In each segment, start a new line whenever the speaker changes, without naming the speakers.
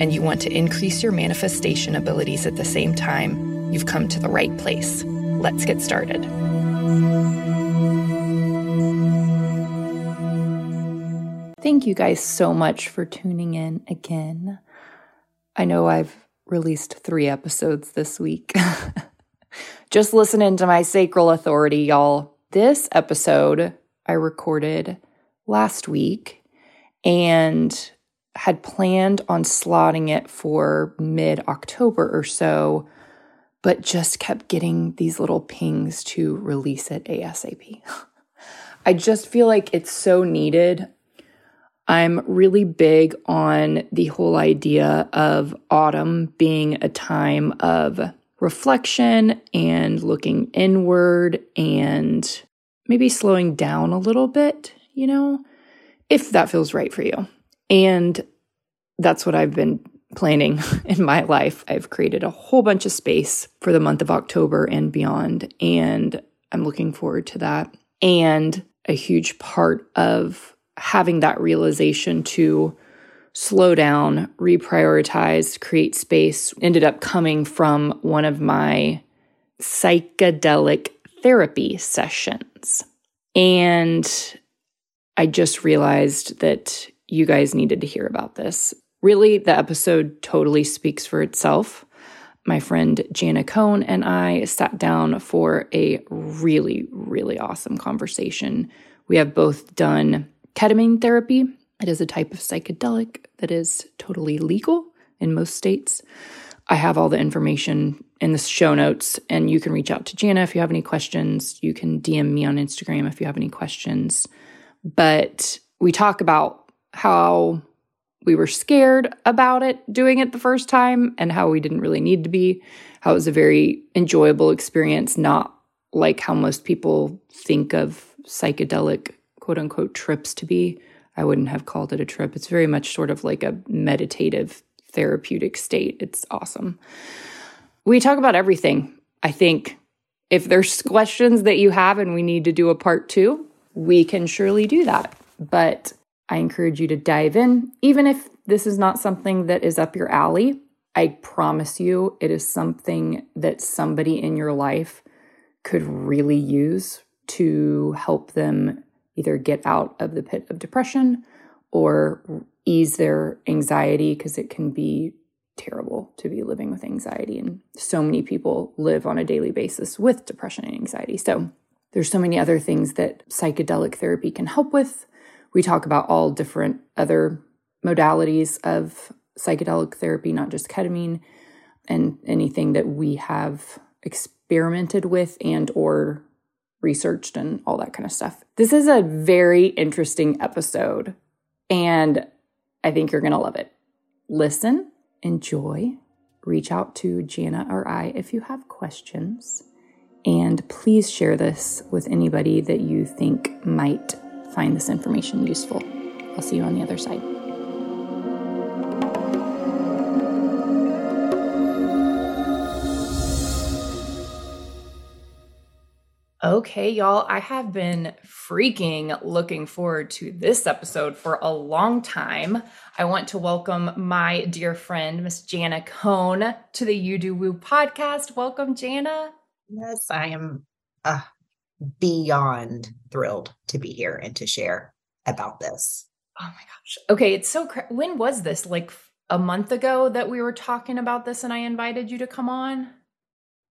and you want to increase your manifestation abilities at the same time, you've come to the right place. Let's get started. Thank you guys so much for tuning in again. I know I've released three episodes this week. Just listening to my sacral authority, y'all. This episode I recorded last week and had planned on slotting it for mid October or so, but just kept getting these little pings to release it ASAP. I just feel like it's so needed. I'm really big on the whole idea of autumn being a time of reflection and looking inward and maybe slowing down a little bit, you know, if that feels right for you. And that's what I've been planning in my life. I've created a whole bunch of space for the month of October and beyond. And I'm looking forward to that. And a huge part of having that realization to slow down, reprioritize, create space ended up coming from one of my psychedelic therapy sessions. And I just realized that you guys needed to hear about this. Really, the episode totally speaks for itself. My friend Jana Cohn and I sat down for a really, really awesome conversation. We have both done ketamine therapy. It is a type of psychedelic that is totally legal in most states. I have all the information in the show notes, and you can reach out to Jana if you have any questions. You can DM me on Instagram if you have any questions. But we talk about how we were scared about it doing it the first time and how we didn't really need to be, how it was a very enjoyable experience, not like how most people think of psychedelic quote unquote trips to be. I wouldn't have called it a trip. It's very much sort of like a meditative therapeutic state. It's awesome. We talk about everything. I think if there's questions that you have and we need to do a part two, we can surely do that. But I encourage you to dive in, even if this is not something that is up your alley. I promise you, it is something that somebody in your life could really use to help them either get out of the pit of depression or ease their anxiety because it can be terrible to be living with anxiety. And so many people live on a daily basis with depression and anxiety. So there's so many other things that psychedelic therapy can help with. We talk about all different other modalities of psychedelic therapy, not just ketamine, and anything that we have experimented with and or researched and all that kind of stuff. This is a very interesting episode and I think you're going to love it. Listen, enjoy, reach out to Jana or I if you have questions, and please share this with anybody that you think might find this information useful. I'll see you on the other side. Okay, y'all, I have been freaking looking forward to this episode for a long time. I want to welcome my dear friend, Miss Jana Cohn, to the You Do Woo podcast. Welcome, Jana.
Yes, I am uh, beyond thrilled to be here and to share about this.
Oh my gosh. Okay, it's so cra- when was this? Like a month ago that we were talking about this and I invited you to come on?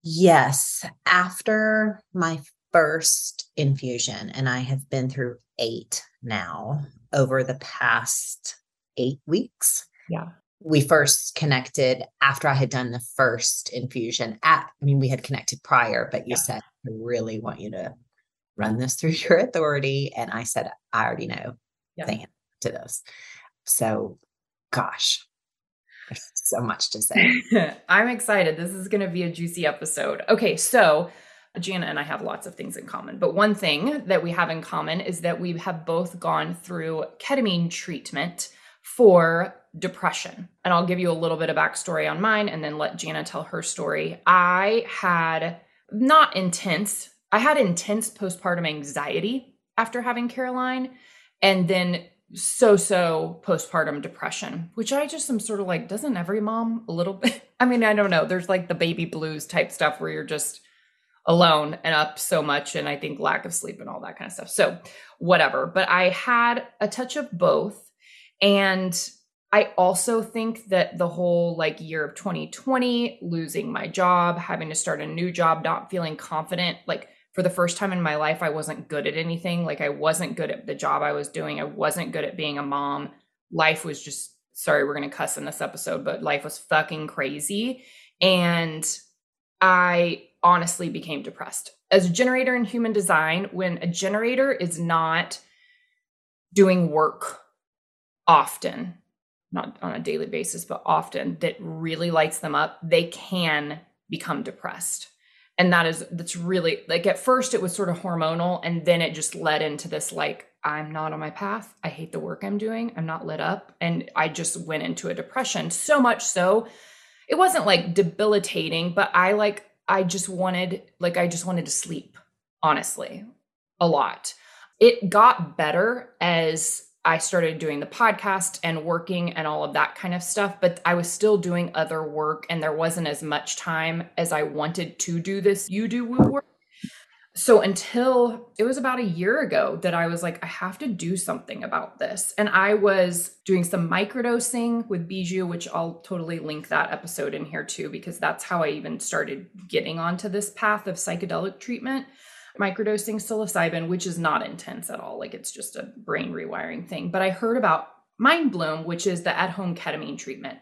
Yes, after my first infusion, and I have been through eight now over the past eight weeks.
Yeah.
We first connected after I had done the first infusion. At, I mean, we had connected prior, but you yeah. said, I really want you to run this through your authority. And I said, I already know yeah. the answer to this. So, gosh, so much to say.
I'm excited. This is going to be a juicy episode. Okay, so Jana and I have lots of things in common, but one thing that we have in common is that we have both gone through ketamine treatment for depression. And I'll give you a little bit of backstory on mine and then let Jana tell her story. I had not intense, I had intense postpartum anxiety after having Caroline, and then so so postpartum depression, which I just am sort of like, doesn't every mom a little bit? I mean, I don't know. There's like the baby blues type stuff where you're just alone and up so much, and I think lack of sleep and all that kind of stuff. So, whatever. But I had a touch of both. And I also think that the whole like year of 2020, losing my job, having to start a new job, not feeling confident, like for the first time in my life, I wasn't good at anything. Like I wasn't good at the job I was doing. I wasn't good at being a mom. Life was just, sorry, we're going to cuss in this episode, but life was fucking crazy. And I honestly became depressed. As a generator in human design, when a generator is not doing work often, not on a daily basis, but often that really lights them up, they can become depressed. And that is that's really like at first it was sort of hormonal and then it just led into this like i'm not on my path. I hate the work i'm doing. I'm not lit up. And i just went into a depression so much so it wasn't like debilitating but i like i just wanted like i just wanted to sleep honestly a lot. It got better as I started doing the podcast and working and all of that kind of stuff, but I was still doing other work and there wasn't as much time as I wanted to do this you do woo work. So until it was about a year ago that I was like, I have to do something about this. And I was doing some microdosing with Bijou, which I'll totally link that episode in here too, because that's how I even started getting onto this path of psychedelic treatment microdosing psilocybin, which is not intense at all. Like it's just a brain rewiring thing. But I heard about Mind Bloom, which is the at home ketamine treatment.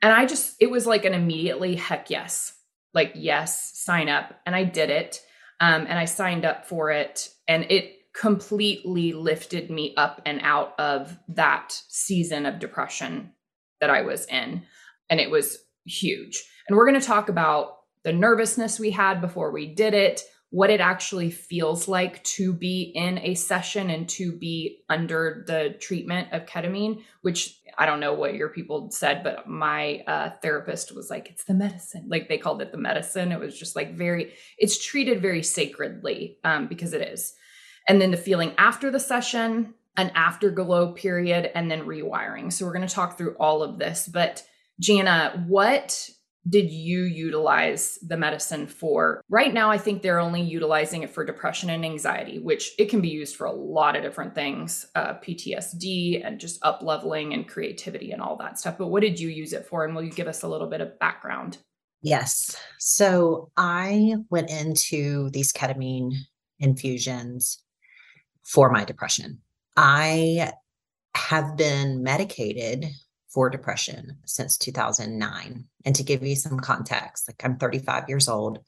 And I just, it was like an immediately heck yes, like yes, sign up. And I did it. Um, and I signed up for it. And it completely lifted me up and out of that season of depression that I was in. And it was huge. And we're going to talk about the nervousness we had before we did it, what it actually feels like to be in a session and to be under the treatment of ketamine, which I don't know what your people said, but my uh, therapist was like, it's the medicine. Like they called it the medicine. It was just like very, it's treated very sacredly um, because it is. And then the feeling after the session, an afterglow period, and then rewiring. So we're going to talk through all of this. But Jana, what did you utilize the medicine for? Right now, I think they're only utilizing it for depression and anxiety, which it can be used for a lot of different things, uh, PTSD and just up leveling and creativity and all that stuff. But what did you use it for? And will you give us a little bit of background?
Yes. So I went into these ketamine infusions for my depression. I have been medicated for depression since 2009. And to give you some context, like I'm 35 years old.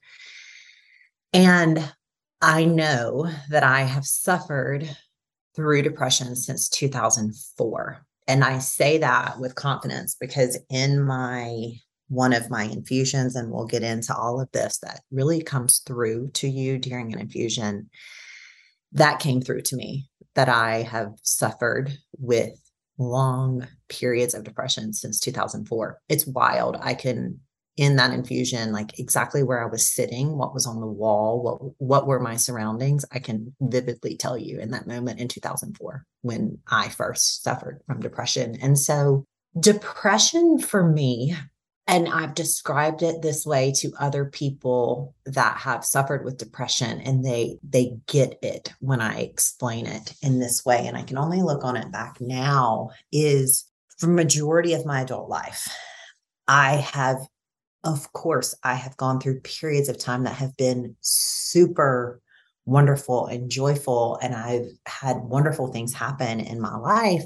And I know that I have suffered through depression since 2004. And I say that with confidence because in my one of my infusions, and we'll get into all of this that really comes through to you during an infusion, that came through to me that I have suffered with long periods of depression since 2004. It's wild. I can in that infusion like exactly where I was sitting, what was on the wall, what what were my surroundings, I can vividly tell you in that moment in 2004 when I first suffered from depression. And so depression for me and I've described it this way to other people that have suffered with depression and they they get it when I explain it in this way and I can only look on it back now is for majority of my adult life I have of course I have gone through periods of time that have been super wonderful and joyful and I've had wonderful things happen in my life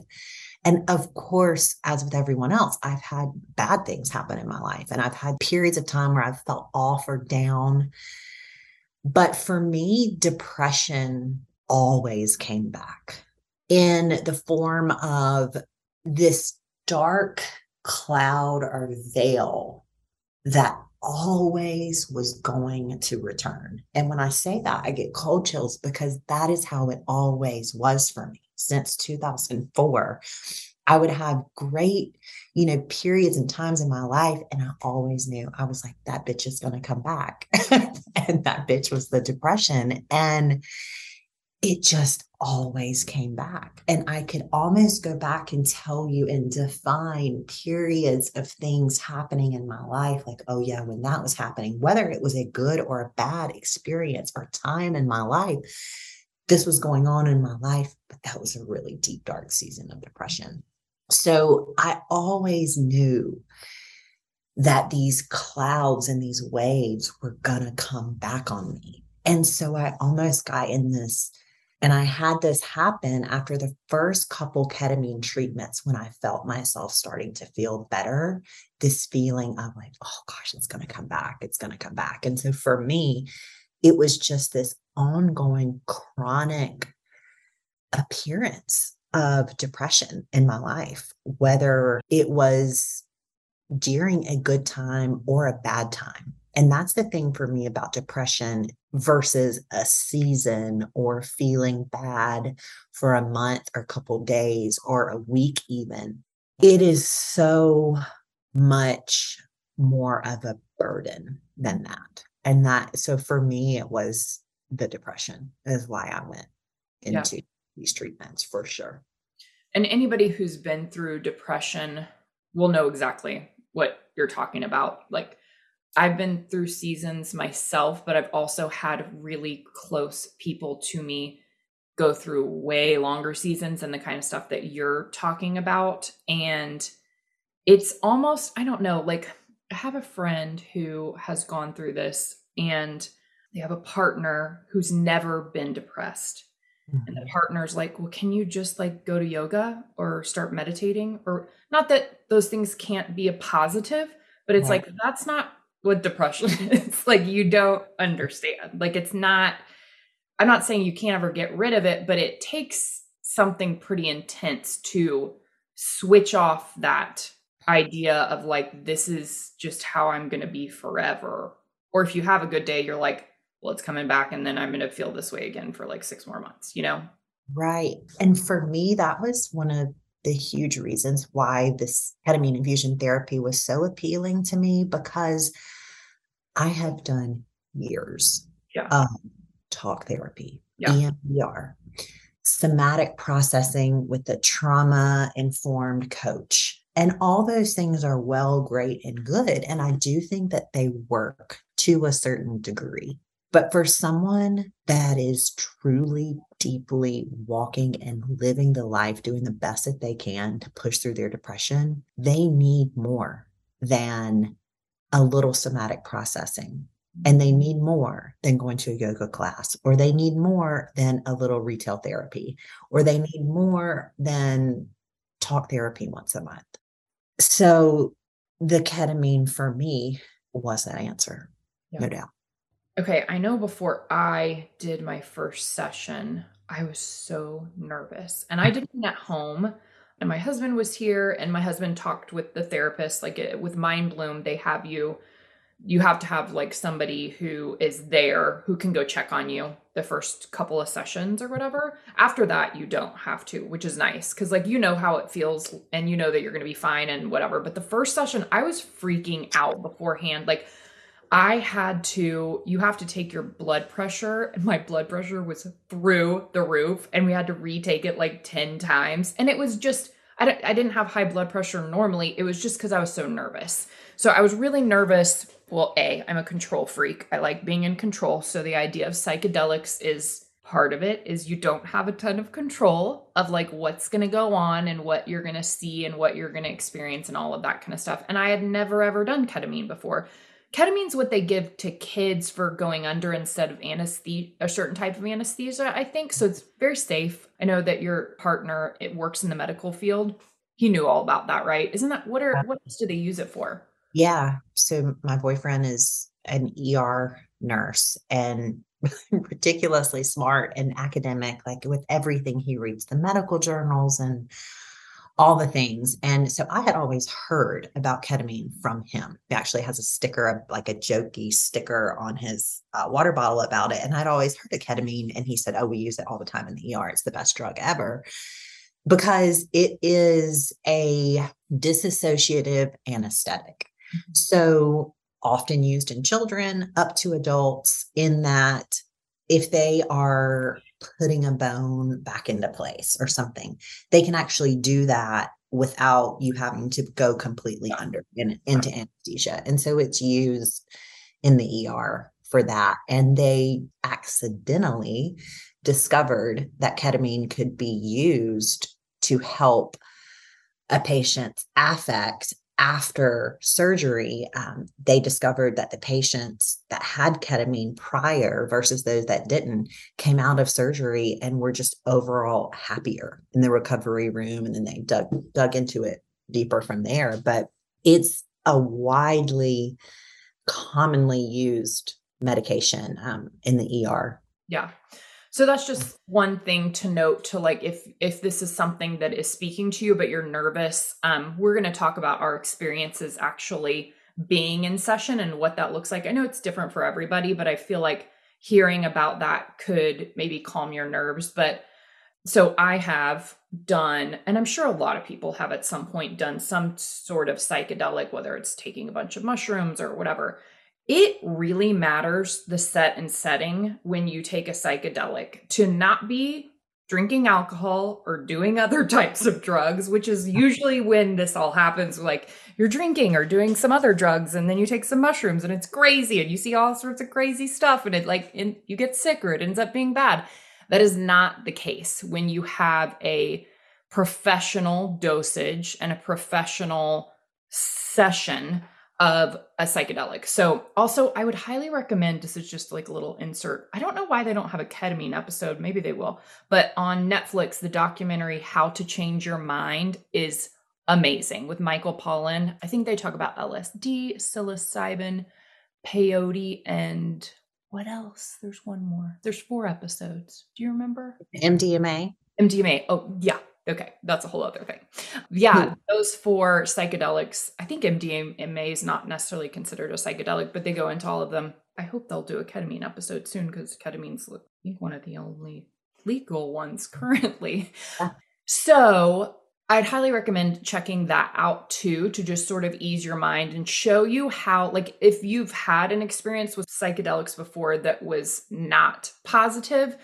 and of course, as with everyone else, I've had bad things happen in my life and I've had periods of time where I've felt off or down. But for me, depression always came back in the form of this dark cloud or veil that always was going to return. And when I say that, I get cold chills because that is how it always was for me since 2004. I would have great, you know, periods and times in my life. And I always knew I was like, that bitch is going to come back. and that bitch was the depression. And it just always came back. And I could almost go back and tell you and define periods of things happening in my life. Like, oh, yeah, when that was happening, whether it was a good or a bad experience or time in my life, this was going on in my life. But that was a really deep, dark season of depression. So I always knew that these clouds and these waves were going to come back on me. And so I almost got in this, and I had this happen after the first couple ketamine treatments when I felt myself starting to feel better. This feeling of like, oh gosh, it's going to come back. It's going to come back. And so for me, it was just this ongoing chronic appearance of depression in my life, whether it was during a good time or a bad time. And that's the thing for me about depression versus a season or feeling bad for a month or a couple days or a week, even. It is so much more of a burden than that. And that, so for me, it was the depression, is why I went into yeah these treatments for sure.
And anybody who's been through depression will know exactly what you're talking about. Like, I've been through seasons myself, but I've also had really close people to me go through way longer seasons and the kind of stuff that you're talking about. And it's almost, I don't know, like I have a friend who has gone through this and they have a partner who's never been depressed and the mm-hmm. partner's like well can you just like go to yoga or start meditating or not that those things can't be a positive but it's right. like that's not what depression is like you don't understand like it's not i'm not saying you can't ever get rid of it but it takes something pretty intense to switch off that idea of like this is just how i'm going to be forever or if you have a good day you're like well, it's coming back and then I'm going to feel this way again for like six more months, you know?
Right. And for me, that was one of the huge reasons why this ketamine infusion therapy was so appealing to me because I have done years
yeah.
of talk therapy, yeah. EMDR, somatic processing with a trauma informed coach. And all those things are well, great, and good. And I do think that they work to a certain degree. But for someone that is truly deeply walking and living the life, doing the best that they can to push through their depression, they need more than a little somatic processing. And they need more than going to a yoga class, or they need more than a little retail therapy, or they need more than talk therapy once a month. So the ketamine for me was that answer, yeah. no doubt.
Okay, I know before I did my first session, I was so nervous. And I did it at home, and my husband was here, and my husband talked with the therapist. Like it, with Mind Bloom, they have you, you have to have like somebody who is there who can go check on you the first couple of sessions or whatever. After that, you don't have to, which is nice because like you know how it feels and you know that you're going to be fine and whatever. But the first session, I was freaking out beforehand. Like, I had to, you have to take your blood pressure, and my blood pressure was through the roof, and we had to retake it like 10 times. And it was just, I, I didn't have high blood pressure normally. It was just because I was so nervous. So I was really nervous. Well, A, I'm a control freak. I like being in control. So the idea of psychedelics is part of it is you don't have a ton of control of like what's going to go on and what you're going to see and what you're going to experience and all of that kind of stuff. And I had never ever done ketamine before ketamine's what they give to kids for going under instead of anesthesia a certain type of anesthesia i think. So it's very safe. I know that your partner it works in the medical field. He knew all about that right? Isn't that what are what else do they use it for?
Yeah. So my boyfriend is an er nurse and ridiculously smart and academic like with everything he reads the medical journals and all the things. And so I had always heard about ketamine from him. He actually has a sticker, like a jokey sticker on his uh, water bottle about it. And I'd always heard of ketamine. And he said, Oh, we use it all the time in the ER. It's the best drug ever because it is a disassociative anesthetic. Mm-hmm. So often used in children up to adults, in that if they are putting a bone back into place or something, they can actually do that without you having to go completely under in, into anesthesia. And so it's used in the ER for that. And they accidentally discovered that ketamine could be used to help a patient's affect after surgery, um, they discovered that the patients that had ketamine prior versus those that didn't came out of surgery and were just overall happier in the recovery room. And then they dug dug into it deeper from there. But it's a widely commonly used medication um, in the ER.
Yeah. So that's just one thing to note to like if if this is something that is speaking to you but you're nervous, um we're going to talk about our experiences actually being in session and what that looks like. I know it's different for everybody, but I feel like hearing about that could maybe calm your nerves, but so I have done, and I'm sure a lot of people have at some point done some sort of psychedelic, whether it's taking a bunch of mushrooms or whatever it really matters the set and setting when you take a psychedelic to not be drinking alcohol or doing other types of drugs, which is usually when this all happens. Like you're drinking or doing some other drugs, and then you take some mushrooms, and it's crazy, and you see all sorts of crazy stuff, and it like and you get sick or it ends up being bad. That is not the case when you have a professional dosage and a professional session of a psychedelic. So, also, I would highly recommend this is just like a little insert. I don't know why they don't have a ketamine episode. Maybe they will. But on Netflix, the documentary How to Change Your Mind is amazing with Michael Pollan. I think they talk about LSD, psilocybin, peyote, and what else? There's one more. There's four episodes. Do you remember?
MDMA.
MDMA. Oh, yeah. Okay, that's a whole other thing. Yeah, hmm. those four psychedelics. I think MDMA is not necessarily considered a psychedelic, but they go into all of them. I hope they'll do a ketamine episode soon because ketamine's one of the only legal ones currently. Yeah. So I'd highly recommend checking that out too to just sort of ease your mind and show you how, like, if you've had an experience with psychedelics before that was not positive,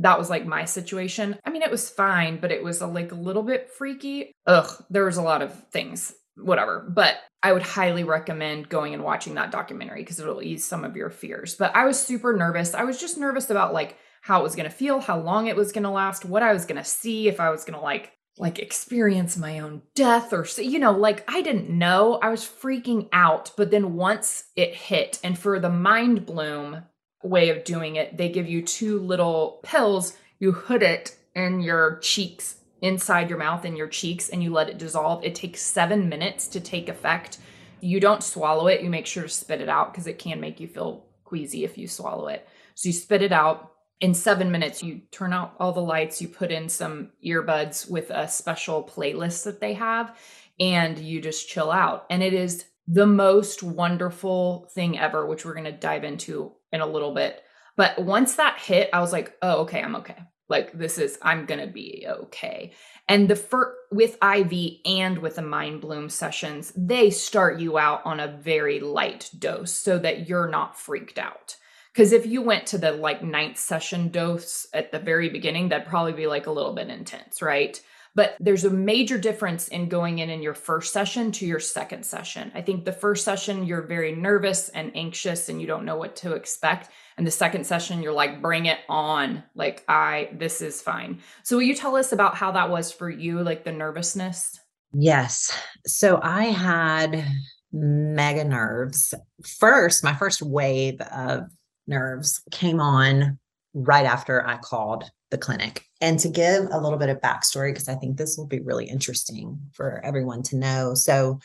that was like my situation. I mean, it was fine, but it was a, like a little bit freaky. Ugh, there was a lot of things, whatever. But I would highly recommend going and watching that documentary because it'll ease some of your fears. But I was super nervous. I was just nervous about like how it was going to feel, how long it was going to last, what I was going to see, if I was going to like like experience my own death or you know like i didn't know i was freaking out but then once it hit and for the mind bloom way of doing it. They give you two little pills, you hood it in your cheeks, inside your mouth in your cheeks, and you let it dissolve. It takes seven minutes to take effect. You don't swallow it, you make sure to spit it out because it can make you feel queasy if you swallow it. So you spit it out. In seven minutes, you turn out all the lights, you put in some earbuds with a special playlist that they have, and you just chill out. And it is the most wonderful thing ever, which we're going to dive into in a little bit. But once that hit, I was like, oh, okay, I'm okay. Like this is, I'm to be okay. And the first with IV and with the Mind Bloom sessions, they start you out on a very light dose so that you're not freaked out. Because if you went to the like ninth session dose at the very beginning, that'd probably be like a little bit intense, right? But there's a major difference in going in in your first session to your second session. I think the first session, you're very nervous and anxious and you don't know what to expect. And the second session, you're like, bring it on. Like, I, this is fine. So, will you tell us about how that was for you, like the nervousness?
Yes. So, I had mega nerves. First, my first wave of nerves came on right after I called the clinic. And to give a little bit of backstory, because I think this will be really interesting for everyone to know. So,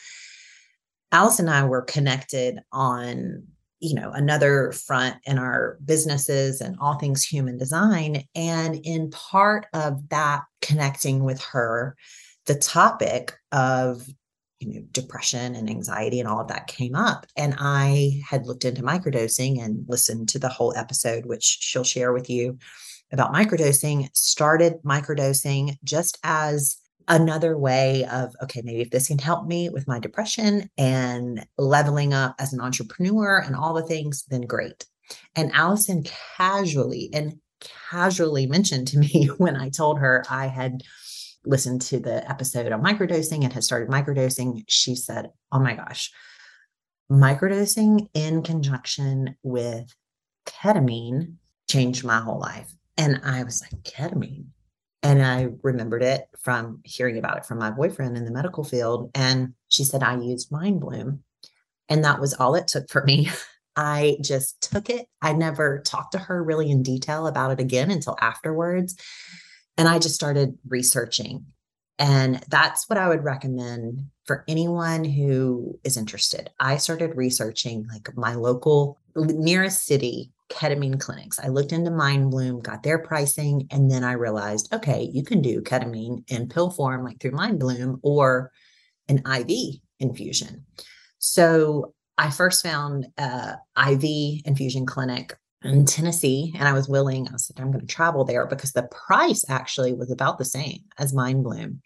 Alice and I were connected on you know another front in our businesses and all things human design and in part of that connecting with her the topic of you know depression and anxiety and all of that came up and i had looked into microdosing and listened to the whole episode which she'll share with you about microdosing started microdosing just as another way of okay maybe if this can help me with my depression and leveling up as an entrepreneur and all the things then great and allison casually and casually mentioned to me when i told her i had listened to the episode on microdosing and had started microdosing, she said, Oh my gosh, microdosing in conjunction with ketamine changed my whole life. And I was like, Ketamine. And I remembered it from hearing about it from my boyfriend in the medical field. And she said, I used Mind Bloom. And that was all it took for me. I just took it. I never talked to her really in detail about it again until afterwards. And I just started researching. And that's what I would recommend for anyone who is interested. I started researching like my local nearest city ketamine clinics. I looked into Mind Bloom, got their pricing, and then I realized, okay, you can do ketamine in pill form, like through Mind Bloom, or an IV infusion. So I first found a IV infusion clinic in Tennessee and I was willing, I said, I'm going to travel there because the price actually was about the same as Mind Bloom.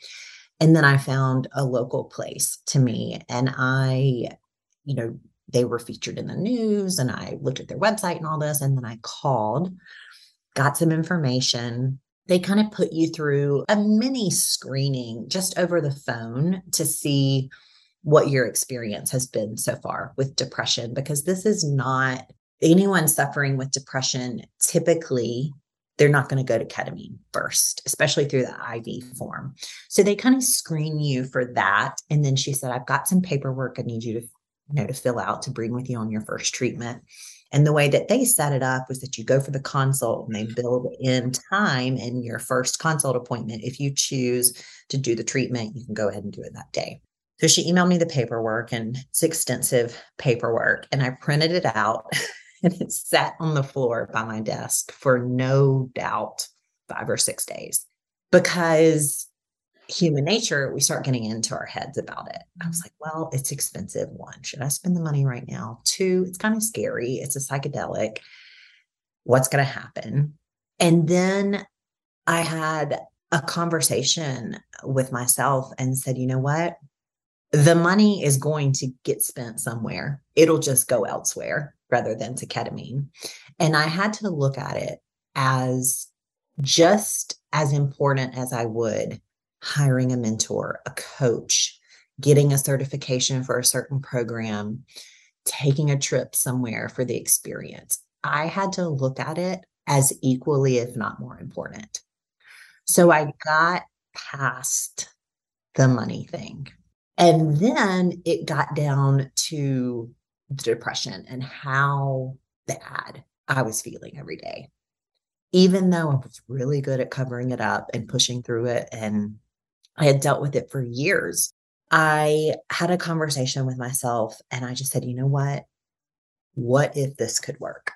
And then I found a local place to me and I, you know, they were featured in the news and I looked at their website and all this. And then I called, got some information. They kind of put you through a mini screening just over the phone to see what your experience has been so far with depression, because this is not anyone suffering with depression, typically they're not going to go to ketamine first, especially through the IV form. So they kind of screen you for that. And then she said, I've got some paperwork I need you to, you know, to fill out to bring with you on your first treatment. And the way that they set it up was that you go for the consult and they mm-hmm. build in time in your first consult appointment. If you choose to do the treatment, you can go ahead and do it that day. So she emailed me the paperwork and it's extensive paperwork. And I printed it out and it sat on the floor by my desk for no doubt five or six days because human nature, we start getting into our heads about it. I was mm-hmm. like, well, it's expensive. One, should I spend the money right now? Two, it's kind of scary. It's a psychedelic. What's going to happen? And then I had a conversation with myself and said, you know what? The money is going to get spent somewhere. It'll just go elsewhere rather than to ketamine. And I had to look at it as just as important as I would hiring a mentor, a coach, getting a certification for a certain program, taking a trip somewhere for the experience. I had to look at it as equally, if not more important. So I got past the money thing. And then it got down to the depression and how bad I was feeling every day. Even though I was really good at covering it up and pushing through it, and I had dealt with it for years, I had a conversation with myself and I just said, you know what? What if this could work?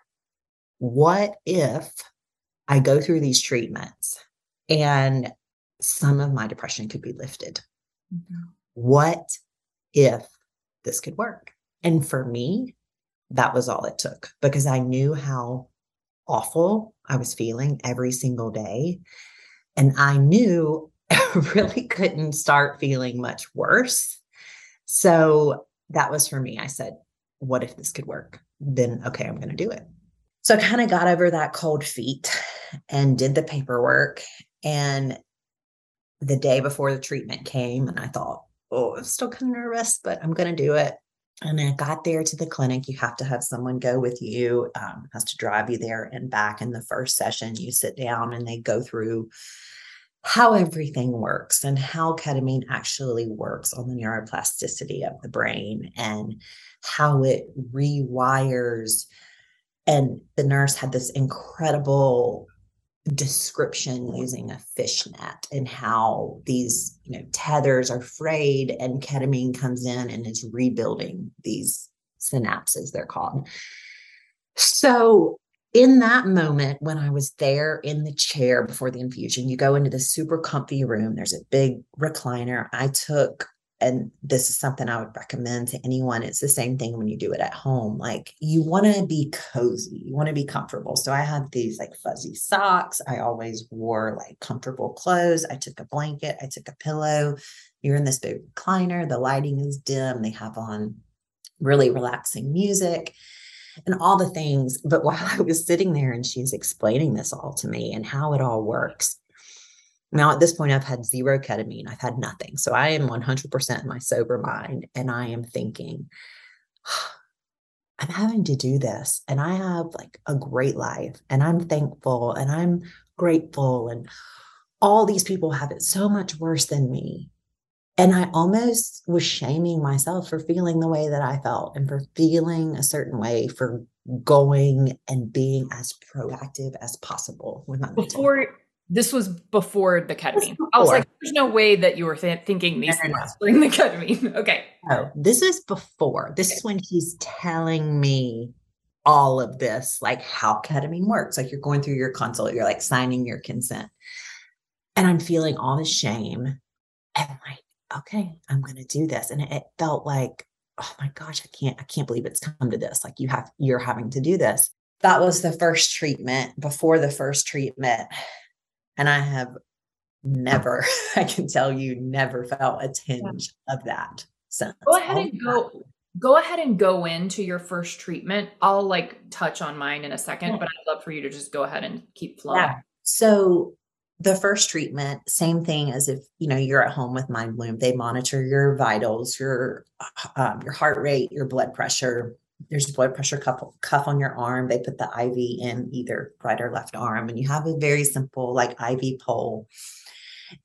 What if I go through these treatments and some of my depression could be lifted? Mm-hmm. What if this could work? And for me, that was all it took because I knew how awful I was feeling every single day. And I knew really couldn't start feeling much worse. So that was for me. I said, what if this could work? Then, okay, I'm going to do it. So I kind of got over that cold feet and did the paperwork. And the day before the treatment came, and I thought, oh, I'm still kind of nervous, but I'm going to do it. And I got there to the clinic. You have to have someone go with you, um, has to drive you there and back. In the first session, you sit down and they go through how everything works and how ketamine actually works on the neuroplasticity of the brain and how it rewires. And the nurse had this incredible description using a fishnet and how these you know tethers are frayed and ketamine comes in and is rebuilding these synapses they're called so in that moment when I was there in the chair before the infusion, you go into the super comfy room. There's a big recliner. I took, and this is something I would recommend to anyone. It's the same thing when you do it at home. Like you want to be cozy, you want to be comfortable. So I had these like fuzzy socks. I always wore like comfortable clothes. I took a blanket, I took a pillow. You're in this big recliner. The lighting is dim. They have on really relaxing music and all the things. But while I was sitting there and she's explaining this all to me and how it all works, now at this point, I've had zero ketamine, I've had nothing. So I am 100% in my sober mind. And I am thinking, I'm having to do this. And I have like a great life and I'm thankful and I'm grateful. And all these people have it so much worse than me. And I almost was shaming myself for feeling the way that I felt and for feeling a certain way for going and being as proactive as possible with my
before mental. this was before the ketamine. Before. I was like, there's no way that you were th- thinking these no, no, no. during the ketamine. Okay.
Oh, this is before. This okay. is when he's telling me all of this, like how ketamine works. Like you're going through your consult, you're like signing your consent. And I'm feeling all the shame. And like, okay, I'm going to do this. And it, felt like, oh my gosh, I can't, I can't believe it's come to this. Like you have, you're having to do this. That was the first treatment before the first treatment. And I have never, I can tell you, never felt a tinge yeah. of that since.
Go ahead oh and go. Go ahead and go into your first treatment. I'll like touch on mine in a second, yeah. but I'd love for you to just go ahead and keep flowing. Yeah.
So the first treatment same thing as if you know you're at home with mind bloom. They monitor your vitals your um, your heart rate your blood pressure. There's a blood pressure cuff, cuff on your arm. They put the iv in either right or left arm and you have a very simple like iv pole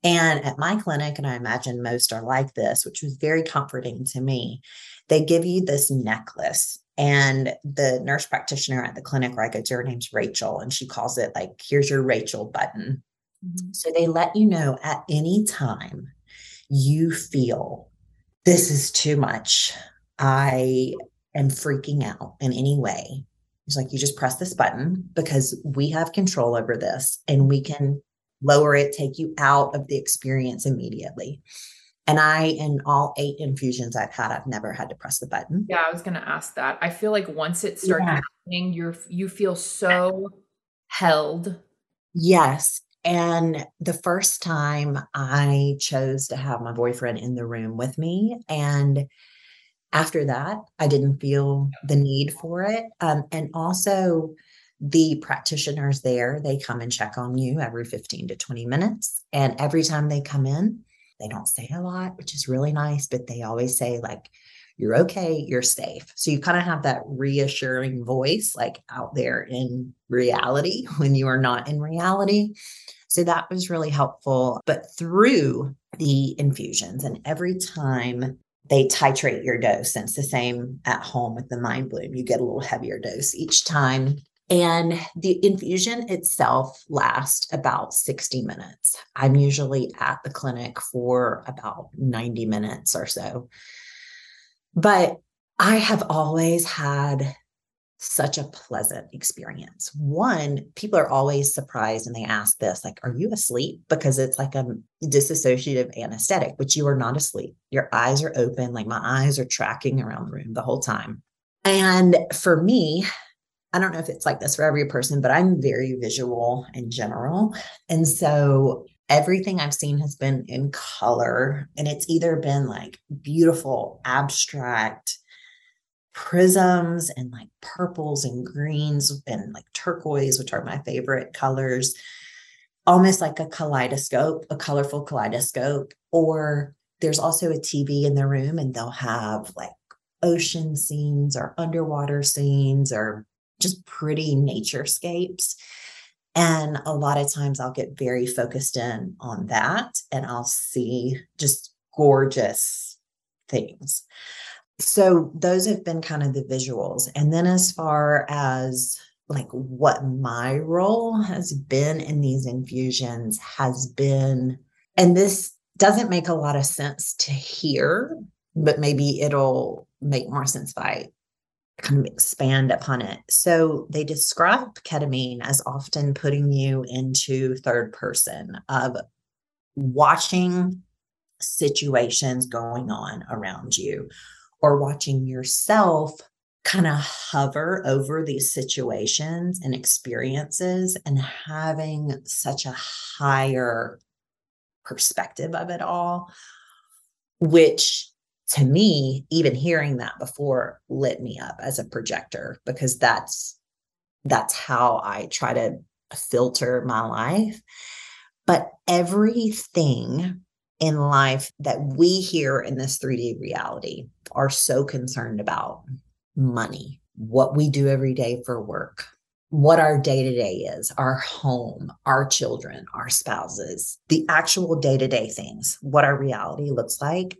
and at my clinic and i imagine most are like this which was very comforting to me they give you this necklace and the nurse practitioner at the clinic where I go to, her name's Rachel, and she calls it like, here's your Rachel button. Mm-hmm. So they let you know at any time you feel this is too much. I am freaking out in any way. It's like you just press this button because we have control over this and we can lower it, take you out of the experience immediately. And I, in all eight infusions I've had, I've never had to press the button.
Yeah, I was going to ask that. I feel like once it starts yeah. happening, you're you feel so held.
Yes, and the first time I chose to have my boyfriend in the room with me. And after that, I didn't feel the need for it. Um, and also, the practitioners there, they come and check on you every 15 to 20 minutes. And every time they come in, they don't say a lot, which is really nice, but they always say, like, you're okay, you're safe. So you kind of have that reassuring voice, like out there in reality when you are not in reality. So that was really helpful. But through the infusions, and every time they titrate your dose, and it's the same at home with the Mind Bloom, you get a little heavier dose each time. And the infusion itself lasts about 60 minutes. I'm usually at the clinic for about 90 minutes or so. But I have always had such a pleasant experience. One, people are always surprised and they ask this, like, are you asleep? Because it's like a dissociative anesthetic, but you are not asleep. Your eyes are open, like my eyes are tracking around the room the whole time. And for me, I don't know if it's like this for every person, but I'm very visual in general. And so everything I've seen has been in color, and it's either been like beautiful, abstract, prisms and like purples and greens and like turquoise, which are my favorite colors, almost like a kaleidoscope, a colorful kaleidoscope. Or there's also a TV in the room and they'll have like ocean scenes or underwater scenes or just pretty naturescapes. And a lot of times I'll get very focused in on that and I'll see just gorgeous things so those have been kind of the visuals and then as far as like what my role has been in these infusions has been and this doesn't make a lot of sense to hear but maybe it'll make more sense if i kind of expand upon it. So they describe ketamine as often putting you into third person of watching situations going on around you or watching yourself kind of hover over these situations and experiences and having such a higher perspective of it all, which to me, even hearing that before lit me up as a projector because that's that's how I try to filter my life. But everything in life that we here in this 3D reality are so concerned about money, what we do every day for work, what our day to day is, our home, our children, our spouses, the actual day to day things, what our reality looks like.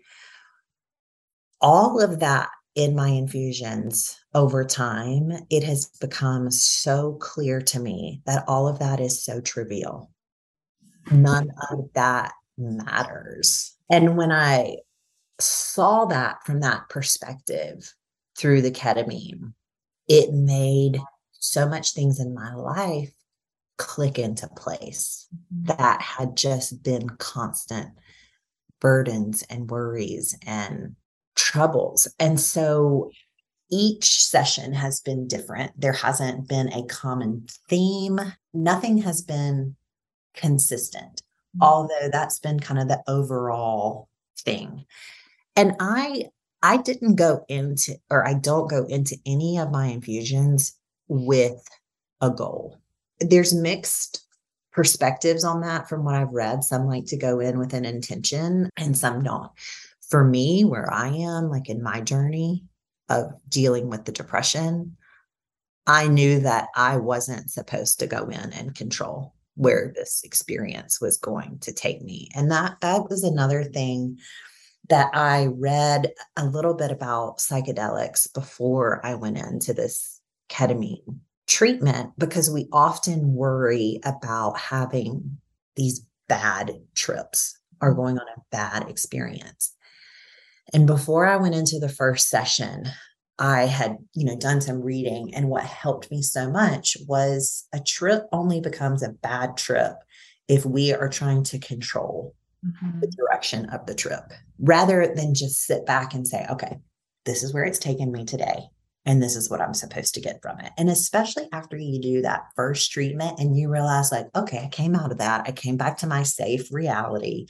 All of that in my infusions over time, it has become so clear to me that all of that is so trivial. None of that matters. And when I saw that from that perspective through the ketamine, it made so much things in my life click into place mm-hmm. that had just been constant burdens and worries and troubles. And so each session has been different. There hasn't been a common theme, nothing has been consistent, mm-hmm. although that's been kind of the overall thing. And I I didn't go into or I don't go into any of my infusions with a goal. There's mixed perspectives on that from what I've read. Some like to go in with an intention and some don't. For me, where I am, like in my journey of dealing with the depression, I knew that I wasn't supposed to go in and control where this experience was going to take me. And that that was another thing that I read a little bit about psychedelics before I went into this ketamine treatment because we often worry about having these bad trips or going on a bad experience. And before I went into the first session, I had, you know, done some reading and what helped me so much was a trip only becomes a bad trip if we are trying to control mm-hmm. the direction of the trip rather than just sit back and say, okay, this is where it's taken me today and this is what I'm supposed to get from it. And especially after you do that first treatment and you realize, like, okay, I came out of that, I came back to my safe reality.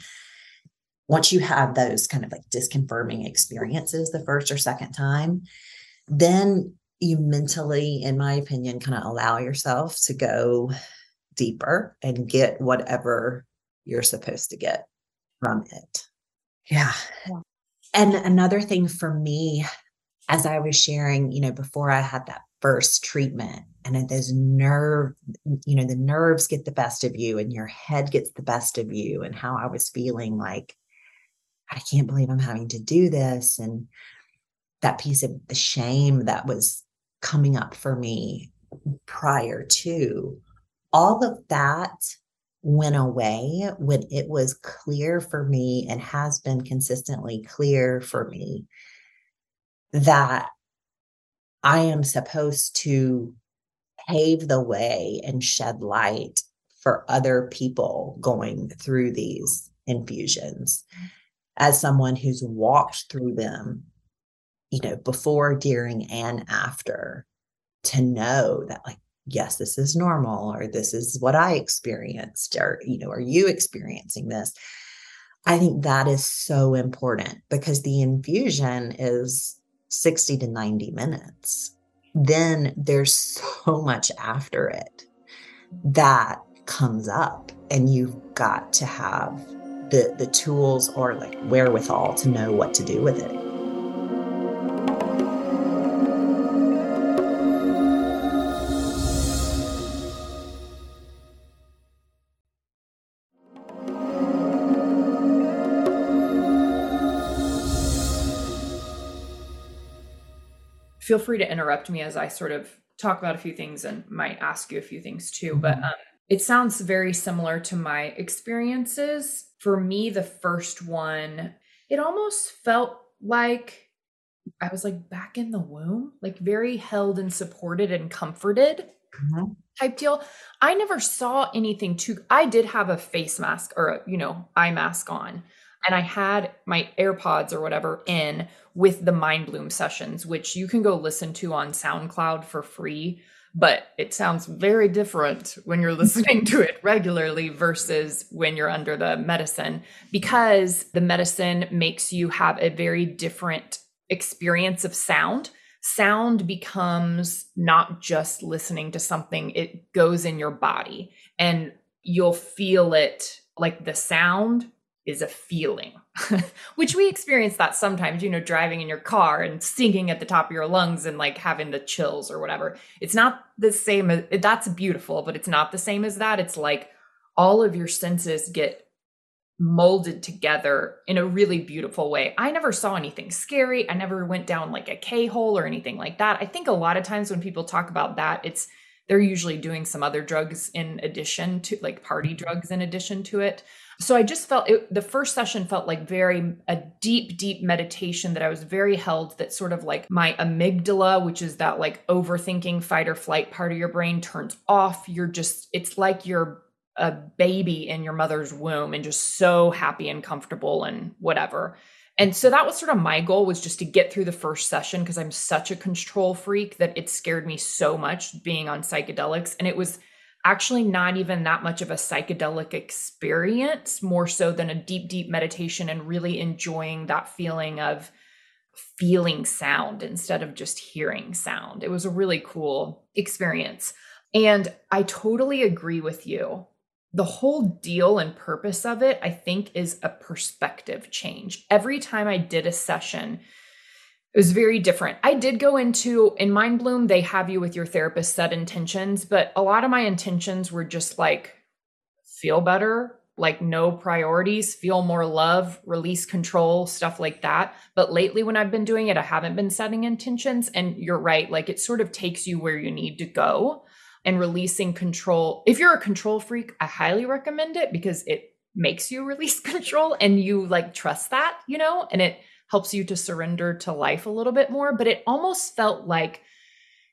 Once you have those kind of like disconfirming experiences the first or second time, then you mentally, in my opinion, kind of allow yourself to go deeper and get whatever you're supposed to get from it. Yeah. yeah. And another thing for me as I was sharing, you know, before I had that first treatment and those nerve, you know, the nerves get the best of you and your head gets the best of you, and how I was feeling like, I can't believe I'm having to do this. And that piece of the shame that was coming up for me prior to all of that went away when it was clear for me and has been consistently clear for me that I am supposed to pave the way and shed light for other people going through these infusions. As someone who's walked through them you know before during and after to know that like yes this is normal or this is what i experienced or you know are you experiencing this i think that is so important because the infusion is 60 to 90 minutes. Then there's so much after it that comes up, and you've got to have the, the tools or like wherewithal to know what to do with it.
Feel free to interrupt me as I sort of talk about a few things and might ask you a few things too. Mm-hmm. But um, it sounds very similar to my experiences. For me, the first one, it almost felt like I was like back in the womb, like very held and supported and comforted mm-hmm. type deal. I never saw anything too. I did have a face mask or a, you know, eye mask on, and I had my AirPods or whatever in with the Mindbloom sessions, which you can go listen to on SoundCloud for free. But it sounds very different when you're listening to it regularly versus when you're under the medicine because the medicine makes you have a very different experience of sound sound becomes not just listening to something, it goes in your body and you'll feel it like the sound is a feeling, which we experience that sometimes, you know, driving in your car and singing at the top of your lungs and like having the chills or whatever. It's not the same as that's beautiful, but it's not the same as that. It's like all of your senses get molded together in a really beautiful way. I never saw anything scary. I never went down like a K hole or anything like that. I think a lot of times when people talk about that, it's they're usually doing some other drugs in addition to like party mm-hmm. drugs in addition to it. So I just felt it, the first session felt like very a deep, deep meditation that I was very held. That sort of like my amygdala, which is that like overthinking fight or flight part of your brain, turns off. You're just, it's like you're a baby in your mother's womb and just so happy and comfortable and whatever. And so that was sort of my goal was just to get through the first session because I'm such a control freak that it scared me so much being on psychedelics and it was actually not even that much of a psychedelic experience more so than a deep deep meditation and really enjoying that feeling of feeling sound instead of just hearing sound. It was a really cool experience. And I totally agree with you the whole deal and purpose of it, I think, is a perspective change. Every time I did a session, it was very different. I did go into in Mindbloom, they have you with your therapist set intentions, but a lot of my intentions were just like feel better, like no priorities, feel more love, release control, stuff like that. But lately, when I've been doing it, I haven't been setting intentions. And you're right, like it sort of takes you where you need to go and releasing control. If you're a control freak, I highly recommend it because it makes you release control and you like trust that, you know, and it helps you to surrender to life a little bit more. But it almost felt like,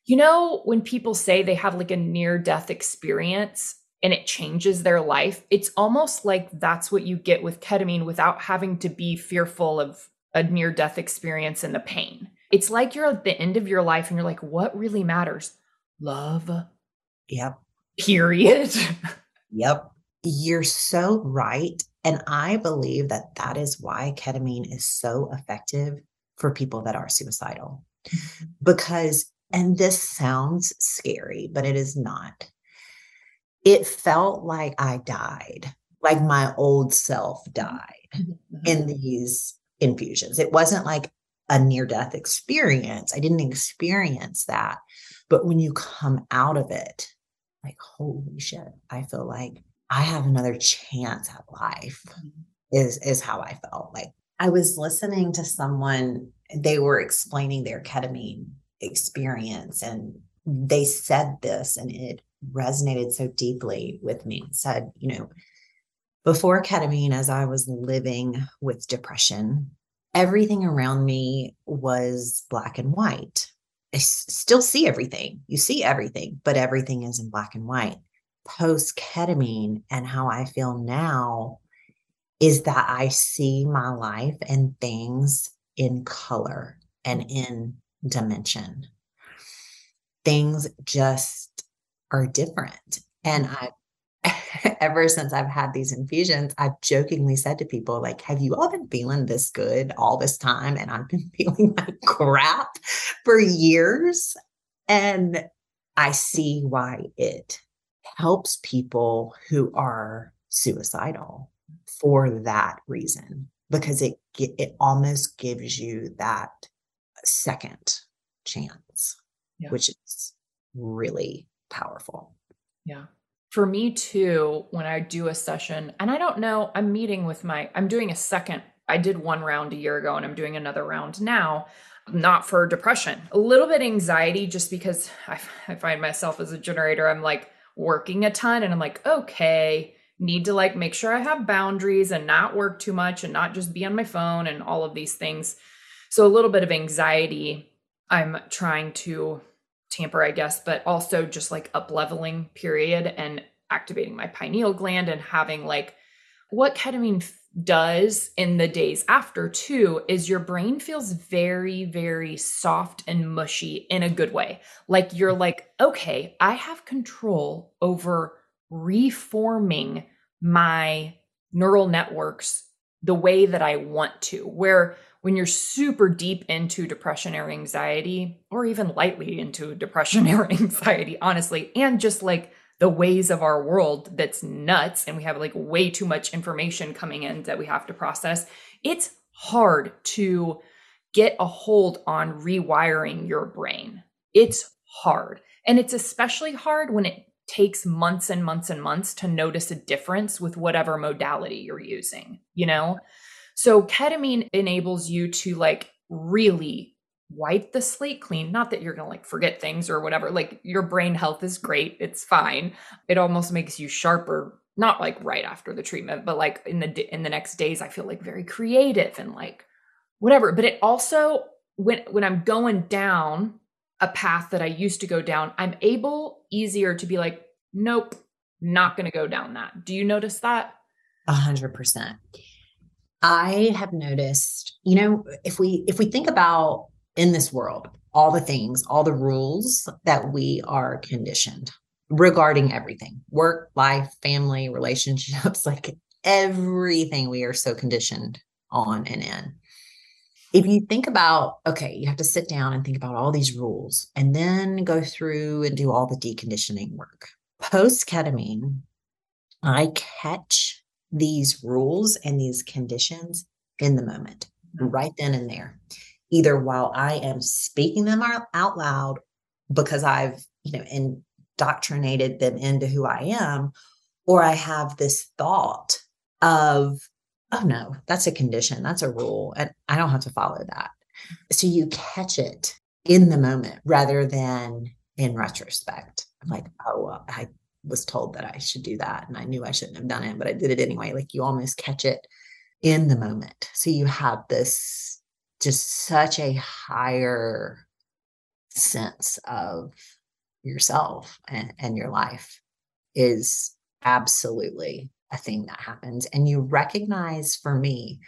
you know, when people say they have like a near death experience and it changes their life, it's almost like that's what you get with ketamine without having to be fearful of a near death experience and the pain. It's like you're at the end of your life and you're like, what really matters? Love,
Yep.
Period.
yep. You're so right. And I believe that that is why ketamine is so effective for people that are suicidal. Because, and this sounds scary, but it is not. It felt like I died, like my old self died mm-hmm. in these infusions. It wasn't like a near death experience. I didn't experience that. But when you come out of it, like, holy shit, I feel like I have another chance at life mm-hmm. is is how I felt. Like I was listening to someone, they were explaining their ketamine experience and they said this and it resonated so deeply with me. It said, you know, before ketamine, as I was living with depression, everything around me was black and white. I still see everything. You see everything, but everything is in black and white. Post ketamine and how I feel now is that I see my life and things in color and in dimension. Things just are different. And mm-hmm. I ever since I've had these infusions, I've jokingly said to people, like, have you all been feeling this good all this time? And I've been feeling like crap for years. And I see why it helps people who are suicidal for that reason, because it it almost gives you that second chance, yeah. which is really powerful.
Yeah for me too, when I do a session, and I don't know, I'm meeting with my, I'm doing a second, I did one round a year ago and I'm doing another round now, not for depression, a little bit anxiety, just because I, I find myself as a generator, I'm like working a ton and I'm like, okay, need to like make sure I have boundaries and not work too much and not just be on my phone and all of these things. So a little bit of anxiety I'm trying to tamper, I guess, but also just like up leveling period and activating my pineal gland and having like what ketamine f- does in the days after too is your brain feels very very soft and mushy in a good way. Like you're mm-hmm. like okay i have control over reforming my neural networks the way that i want to where when you're super deep into depression or anxiety or even lightly into depression or anxiety honestly and just like the ways of our world that's nuts and we have like way too much information coming in that we have to process it's hard to get a hold on rewiring your brain. It's hard. And it's especially hard when it takes months and months and months to notice a difference with whatever modality you're using you know so ketamine enables you to like really wipe the slate clean. Not that you're going to like forget things or whatever. Like your brain health is great. It's fine. It almost makes you sharper not like right after the treatment, but like in the in the next days I feel like very creative and like whatever. But it also when when I'm going down a path that I used to go down, I'm able easier to be like nope, not going to go down that. Do you notice that?
A hundred percent. I have noticed, you know, if we if we think about in this world, all the things, all the rules that we are conditioned regarding everything work, life, family, relationships, like everything we are so conditioned on and in. If you think about, okay, you have to sit down and think about all these rules and then go through and do all the deconditioning work. Post ketamine, I catch these rules and these conditions in the moment, mm-hmm. right then and there either while I am speaking them out loud because I've, you know, indoctrinated them into who I am, or I have this thought of, oh no, that's a condition, that's a rule, and I don't have to follow that. So you catch it in the moment rather than in retrospect. I'm like, oh, well, I was told that I should do that and I knew I shouldn't have done it, but I did it anyway. Like you almost catch it in the moment. So you have this just such a higher sense of yourself and, and your life is absolutely a thing that happens. And you recognize for me,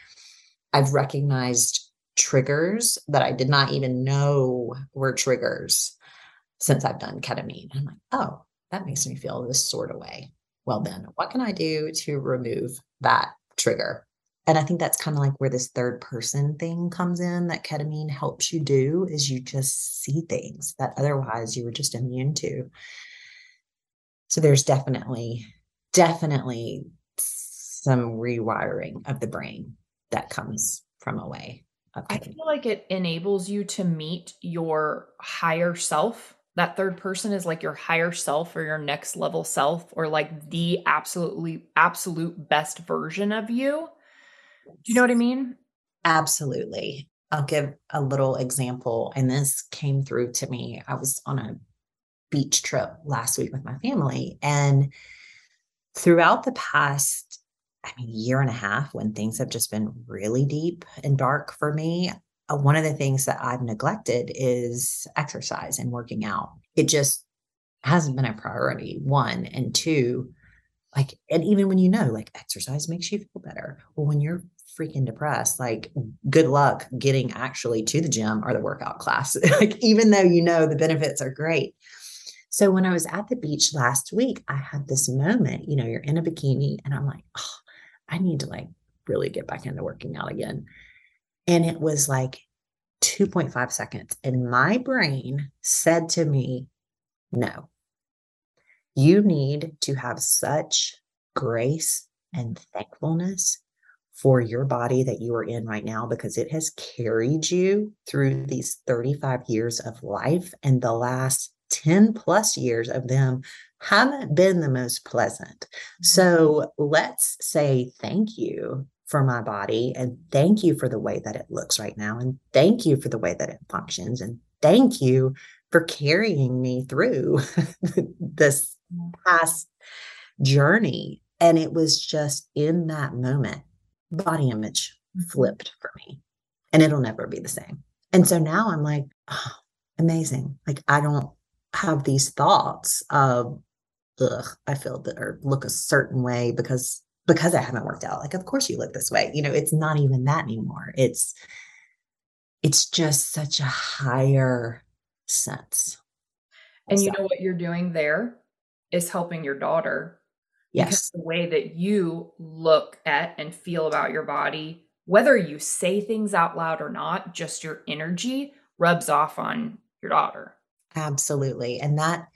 I've recognized triggers that I did not even know were triggers since I've done ketamine. I'm like, oh, that makes me feel this sort of way. Well, then what can I do to remove that trigger? and i think that's kind of like where this third person thing comes in that ketamine helps you do is you just see things that otherwise you were just immune to so there's definitely definitely some rewiring of the brain that comes from a way
I feel like it enables you to meet your higher self. That third person is like your higher self or your next level self or like the absolutely absolute best version of you do you know what I mean?
Absolutely. I'll give a little example. And this came through to me. I was on a beach trip last week with my family. And throughout the past, I mean, year and a half, when things have just been really deep and dark for me, uh, one of the things that I've neglected is exercise and working out. It just hasn't been a priority, one. And two, like, and even when you know, like, exercise makes you feel better. Well, when you're freaking depressed, like good luck getting actually to the gym or the workout class. like even though you know the benefits are great. So when I was at the beach last week, I had this moment, you know, you're in a bikini and I'm like, oh, I need to like really get back into working out again. And it was like 2.5 seconds. And my brain said to me, no, you need to have such grace and thankfulness for your body that you are in right now because it has carried you through these 35 years of life and the last 10 plus years of them haven't been the most pleasant. Mm-hmm. So let's say thank you for my body and thank you for the way that it looks right now and thank you for the way that it functions and thank you for carrying me through this past journey and it was just in that moment body image mm-hmm. flipped for me. and it'll never be the same. And so now I'm like, oh, amazing. Like I don't have these thoughts of, ugh, I feel that or look a certain way because because I haven't worked out. Like, of course you look this way. You know, it's not even that anymore. It's it's just such a higher sense.
And you know what you're doing there is helping your daughter.
Yes.
The way that you look at and feel about your body, whether you say things out loud or not, just your energy rubs off on your daughter.
Absolutely. And that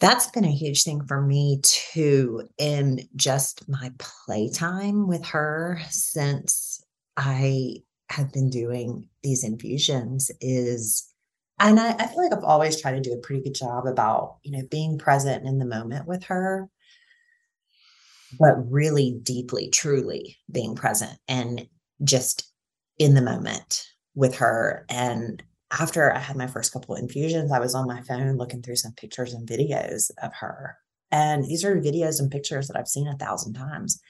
that's been a huge thing for me too in just my playtime with her since I have been doing these infusions is and I, I, feel like I've always tried to do a pretty good job about, you know, being present in the moment with her, but really deeply, truly being present and just in the moment with her. And after I had my first couple of infusions, I was on my phone looking through some pictures and videos of her. And these are videos and pictures that I've seen a thousand times.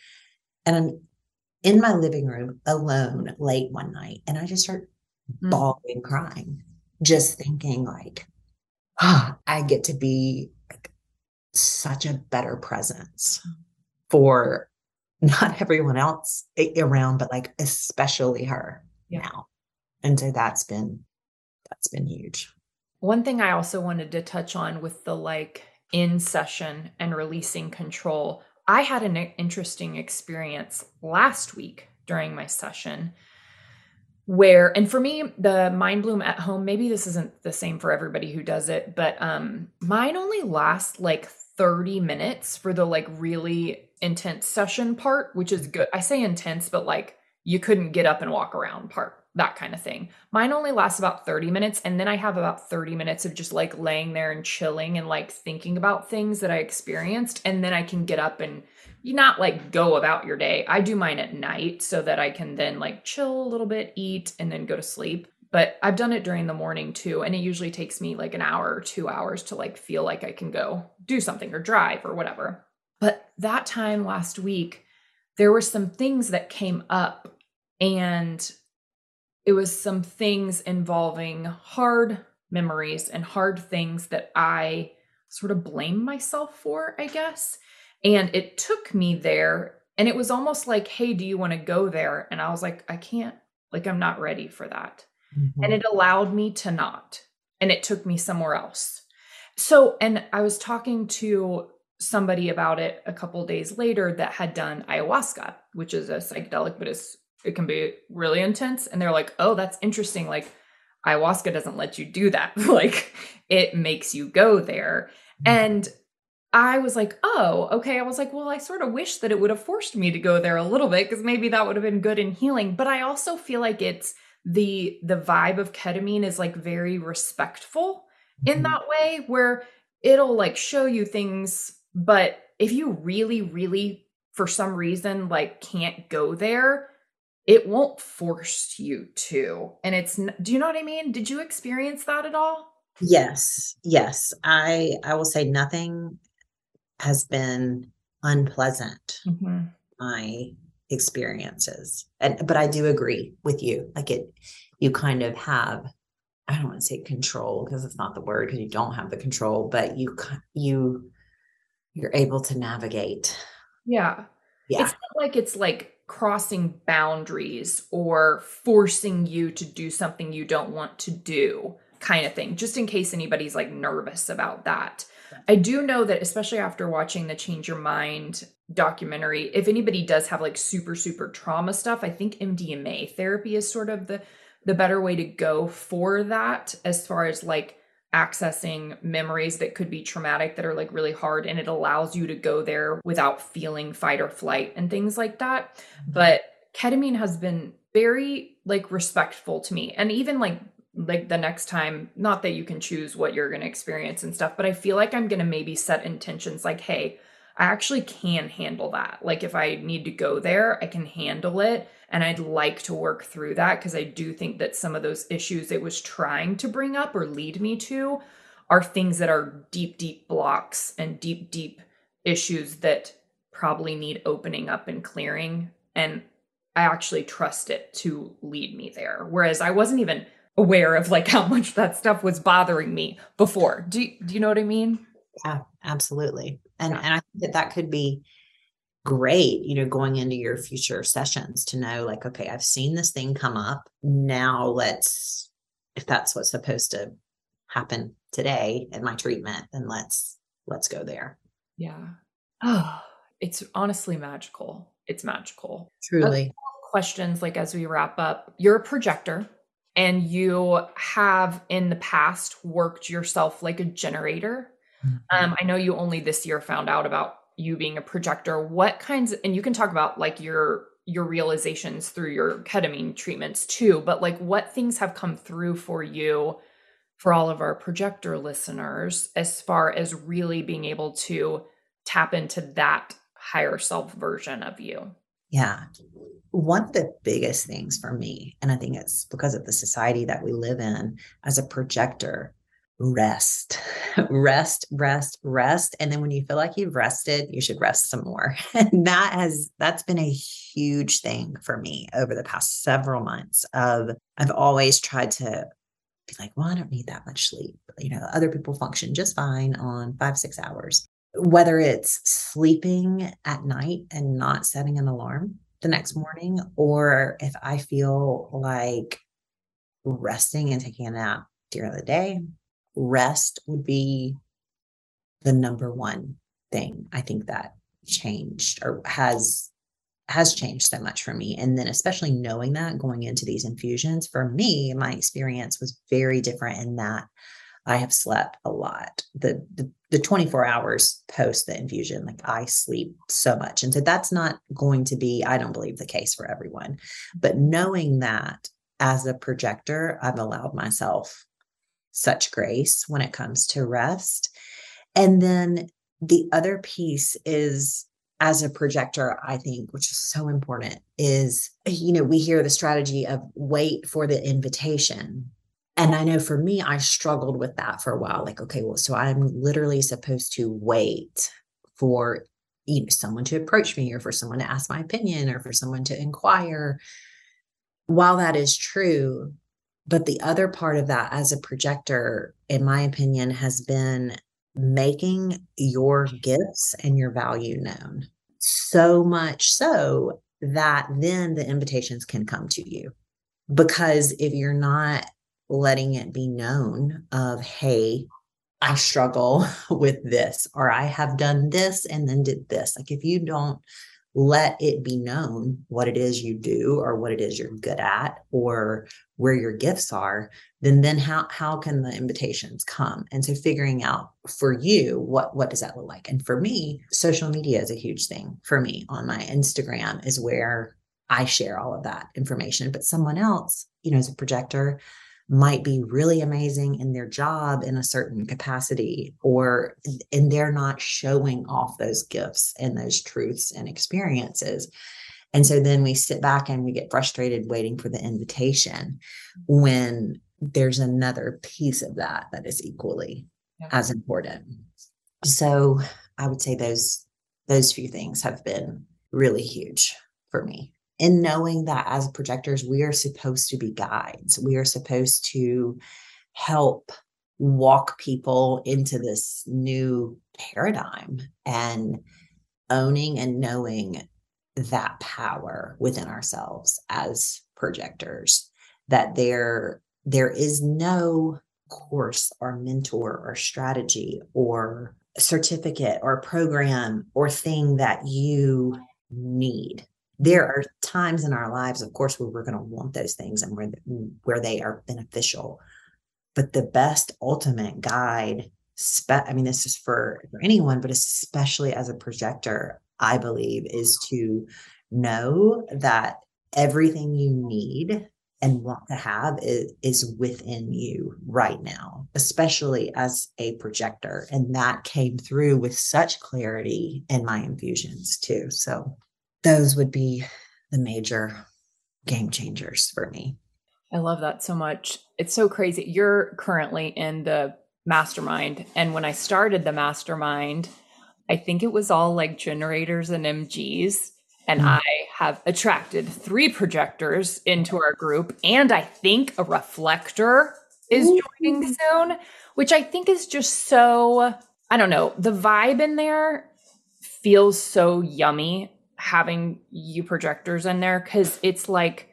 And I'm in my living room alone late one night, and I just start mm-hmm. bawling, crying, just thinking like, oh, I get to be like such a better presence for not everyone else around, but like especially her yeah. now. And so that's been that's been huge.
One thing I also wanted to touch on with the like in session and releasing control, I had an interesting experience last week during my session where and for me the Mindbloom at home maybe this isn't the same for everybody who does it but um mine only lasts like 30 minutes for the like really intense session part which is good i say intense but like you couldn't get up and walk around part that kind of thing. Mine only lasts about 30 minutes. And then I have about 30 minutes of just like laying there and chilling and like thinking about things that I experienced. And then I can get up and not like go about your day. I do mine at night so that I can then like chill a little bit, eat, and then go to sleep. But I've done it during the morning too. And it usually takes me like an hour or two hours to like feel like I can go do something or drive or whatever. But that time last week, there were some things that came up and it was some things involving hard memories and hard things that I sort of blame myself for, I guess. And it took me there. And it was almost like, hey, do you want to go there? And I was like, I can't, like, I'm not ready for that. Mm-hmm. And it allowed me to not. And it took me somewhere else. So, and I was talking to somebody about it a couple days later that had done ayahuasca, which is a psychedelic, but it's it can be really intense and they're like oh that's interesting like ayahuasca doesn't let you do that like it makes you go there mm-hmm. and i was like oh okay i was like well i sort of wish that it would have forced me to go there a little bit because maybe that would have been good in healing but i also feel like it's the the vibe of ketamine is like very respectful in mm-hmm. that way where it'll like show you things but if you really really for some reason like can't go there it won't force you to. And it's do you know what I mean? Did you experience that at all?
Yes. Yes. I I will say nothing has been unpleasant. Mm-hmm. My experiences. And but I do agree with you. Like it you kind of have I don't want to say control because it's not the word because you don't have the control, but you you you're able to navigate.
Yeah. Yeah. It's not like it's like crossing boundaries or forcing you to do something you don't want to do kind of thing just in case anybody's like nervous about that. I do know that especially after watching the change your mind documentary if anybody does have like super super trauma stuff i think mdma therapy is sort of the the better way to go for that as far as like accessing memories that could be traumatic that are like really hard and it allows you to go there without feeling fight or flight and things like that. Mm-hmm. but ketamine has been very like respectful to me. And even like like the next time not that you can choose what you're going to experience and stuff but i feel like i'm going to maybe set intentions like hey i actually can handle that. Like if i need to go there i can handle it and I'd like to work through that because I do think that some of those issues it was trying to bring up or lead me to are things that are deep, deep blocks and deep, deep issues that probably need opening up and clearing. And I actually trust it to lead me there. Whereas I wasn't even aware of like how much that stuff was bothering me before. Do you, do you know what I mean?
Yeah, absolutely. And yeah. and I think that that could be great, you know, going into your future sessions to know like okay, I've seen this thing come up. Now let's if that's what's supposed to happen today in my treatment, then let's let's go there.
Yeah. Oh, it's honestly magical. It's magical.
Truly.
Questions like as we wrap up, you're a projector and you have in the past worked yourself like a generator. Mm-hmm. Um, I know you only this year found out about you being a projector. What kinds and you can talk about like your your realizations through your ketamine treatments too, but like what things have come through for you for all of our projector listeners as far as really being able to tap into that higher self version of you?
Yeah one of the biggest things for me, and I think it's because of the society that we live in as a projector, rest, rest, rest, rest. And then when you feel like you've rested, you should rest some more. And that has, that's been a huge thing for me over the past several months of, I've always tried to be like, well, I don't need that much sleep. You know, other people function just fine on five, six hours. Whether it's sleeping at night and not setting an alarm, the next morning, or if I feel like resting and taking a nap during the day, rest would be the number one thing I think that changed or has has changed so much for me and then especially knowing that going into these infusions for me my experience was very different in that I have slept a lot. The, the the 24 hours post the infusion, like I sleep so much. And so that's not going to be, I don't believe, the case for everyone. But knowing that as a projector, I've allowed myself such grace when it comes to rest. And then the other piece is as a projector, I think, which is so important, is, you know, we hear the strategy of wait for the invitation and I know for me, I struggled with that for a while. Like, okay, well, so I'm literally supposed to wait for you know, someone to approach me or for someone to ask my opinion or for someone to inquire. While that is true, but the other part of that as a projector, in my opinion, has been making your gifts and your value known. So much so that then the invitations can come to you. Because if you're not letting it be known of, hey, I struggle with this, or I have done this and then did this. Like if you don't let it be known what it is you do or what it is you're good at or where your gifts are then then how how can the invitations come? And so figuring out for you what what does that look like? And for me social media is a huge thing for me on my instagram is where i share all of that information. But someone else you know as a projector might be really amazing in their job in a certain capacity or and they're not showing off those gifts and those truths and experiences and so then we sit back and we get frustrated waiting for the invitation when there's another piece of that that is equally yeah. as important so i would say those those few things have been really huge for me in knowing that as projectors, we are supposed to be guides. We are supposed to help walk people into this new paradigm and owning and knowing that power within ourselves as projectors that there there is no course or mentor or strategy or certificate or program or thing that you need. There are times in our lives of course where we're going to want those things and where where they are beneficial. But the best ultimate guide spe- i mean this is for for anyone but especially as a projector i believe is to know that everything you need and want to have is, is within you right now, especially as a projector. And that came through with such clarity in my infusions too. So those would be the major game changers for me.
I love that so much. It's so crazy. You're currently in the mastermind. And when I started the mastermind, I think it was all like generators and MGs. And mm. I have attracted three projectors into our group, and I think a reflector is Ooh. joining soon, which I think is just so, I don't know, the vibe in there feels so yummy having you projectors in there because it's like,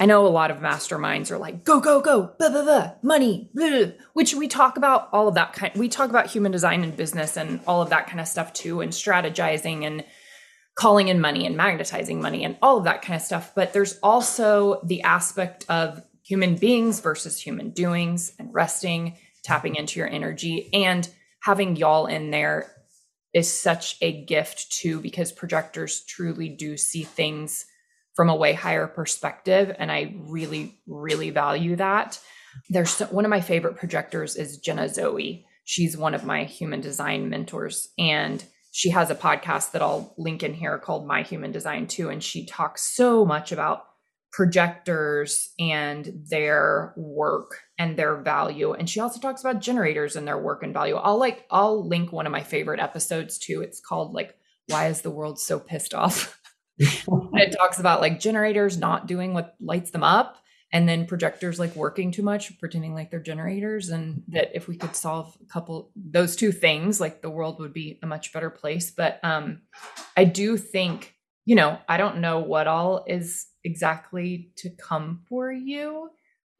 I know a lot of masterminds are like, go, go, go, blah, blah, blah, money, blah, blah, which we talk about all of that kind. We talk about human design and business and all of that kind of stuff too, and strategizing and calling in money and magnetizing money and all of that kind of stuff. But there's also the aspect of human beings versus human doings and resting, tapping into your energy and having y'all in there is such a gift too, because projectors truly do see things from a way higher perspective. And I really, really value that. There's so, one of my favorite projectors is Jenna Zoe. She's one of my human design mentors. And she has a podcast that I'll link in here called My Human Design too. And she talks so much about projectors and their work and their value. And she also talks about generators and their work and value. I'll like, I'll link one of my favorite episodes too. It's called like, Why is the world so pissed off? it talks about like generators not doing what lights them up and then projectors like working too much pretending like they're generators and that if we could solve a couple those two things like the world would be a much better place but um i do think you know i don't know what all is exactly to come for you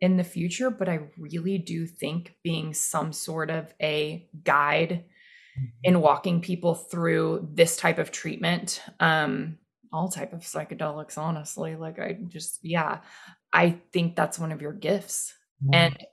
in the future but i really do think being some sort of a guide in mm-hmm. walking people through this type of treatment um all type of psychedelics honestly like i just yeah I think that's one of your gifts. Mm. And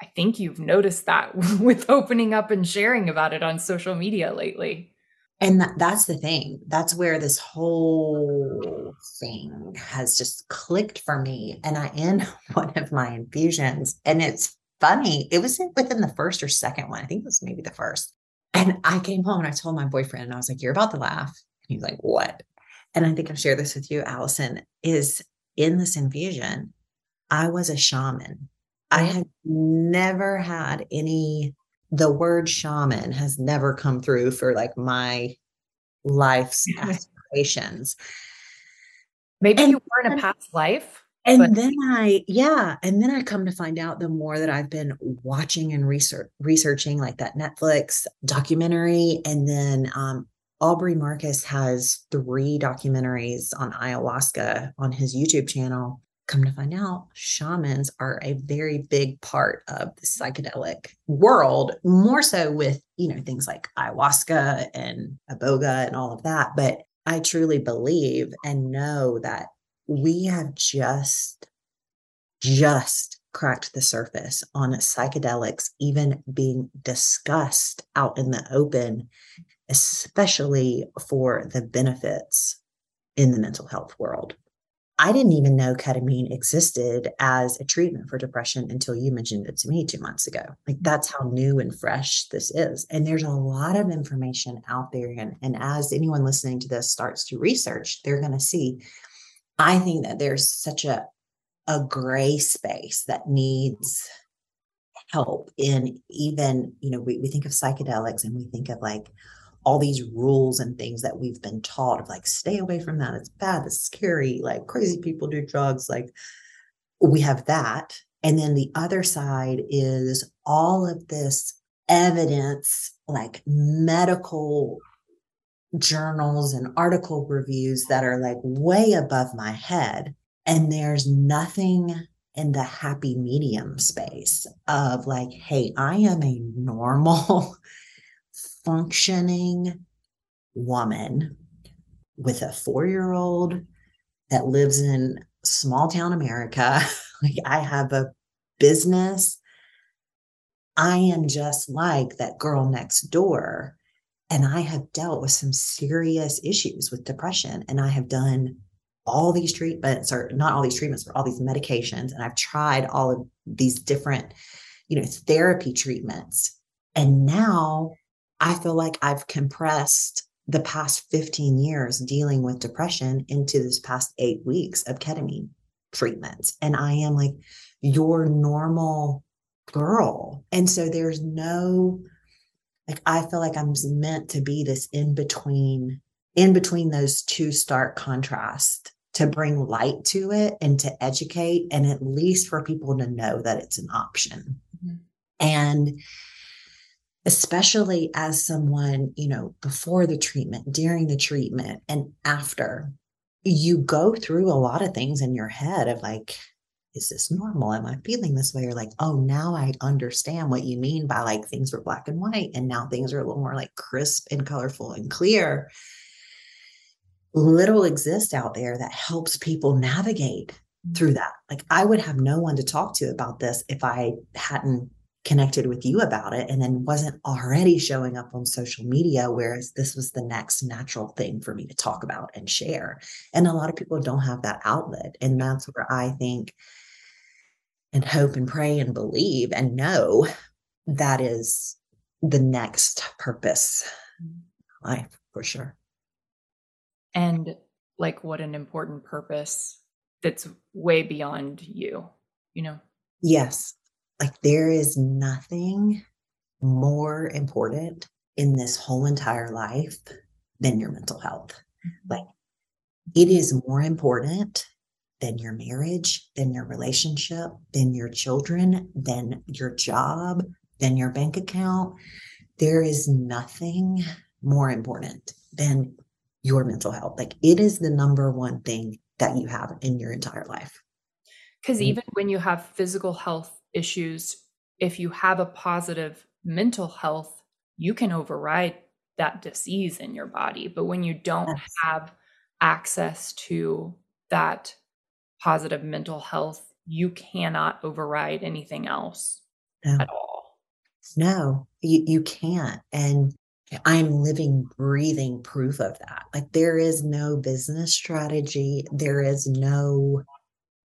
I think you've noticed that with opening up and sharing about it on social media lately.
And that, that's the thing. That's where this whole thing has just clicked for me. And I end one of my infusions, and it's funny. It was within the first or second one. I think it was maybe the first. And I came home and I told my boyfriend, and I was like, You're about to laugh. He's like, What? And I think I've shared this with you, Allison, is in this infusion, I was a shaman. I had never had any, the word shaman has never come through for like my life's aspirations.
Maybe and you were in a past life.
And but- then I, yeah. And then I come to find out the more that I've been watching and research, researching like that Netflix documentary. And then um, Aubrey Marcus has three documentaries on ayahuasca on his YouTube channel. Come to find out, shamans are a very big part of the psychedelic world, more so with, you know, things like ayahuasca and iboga and all of that. But I truly believe and know that we have just, just cracked the surface on psychedelics even being discussed out in the open especially for the benefits in the mental health world. I didn't even know ketamine existed as a treatment for depression until you mentioned it to me two months ago. Like mm-hmm. that's how new and fresh this is. And there's a lot of information out there. And, and as anyone listening to this starts to research, they're going to see. I think that there's such a, a gray space that needs help in even, you know, we, we think of psychedelics and we think of like, all these rules and things that we've been taught of like stay away from that it's bad it's scary like crazy people do drugs like we have that. And then the other side is all of this evidence like medical journals and article reviews that are like way above my head and there's nothing in the happy medium space of like hey i am a normal functioning woman with a four year old that lives in small town America. like I have a business. I am just like that girl next door. And I have dealt with some serious issues with depression. And I have done all these treatments, or not all these treatments, but all these medications. And I've tried all of these different, you know, therapy treatments. And now I feel like I've compressed the past 15 years dealing with depression into this past eight weeks of ketamine treatment. And I am like your normal girl. And so there's no, like, I feel like I'm meant to be this in between, in between those two stark contrast to bring light to it and to educate and at least for people to know that it's an option. Mm-hmm. And especially as someone, you know, before the treatment, during the treatment, and after, you go through a lot of things in your head of like, is this normal? Am I feeling this way? Or like, oh, now I understand what you mean by like things were black and white. And now things are a little more like crisp and colorful and clear. Little exists out there that helps people navigate through mm-hmm. that. Like, I would have no one to talk to about this if I hadn't connected with you about it and then wasn't already showing up on social media whereas this was the next natural thing for me to talk about and share. And a lot of people don't have that outlet. And that's where i think and hope and pray and believe and know that is the next purpose life for sure.
And like what an important purpose that's way beyond you you know?
Yes like there is nothing more important in this whole entire life than your mental health. Mm-hmm. Like it is more important than your marriage, than your relationship, than your children, than your job, than your bank account. There is nothing more important than your mental health. Like it is the number one thing that you have in your entire life.
Because even when you have physical health issues, if you have a positive mental health, you can override that disease in your body. But when you don't yes. have access to that positive mental health, you cannot override anything else no. at all.
No, you, you can't. And I'm living, breathing proof of that. Like there is no business strategy, there is no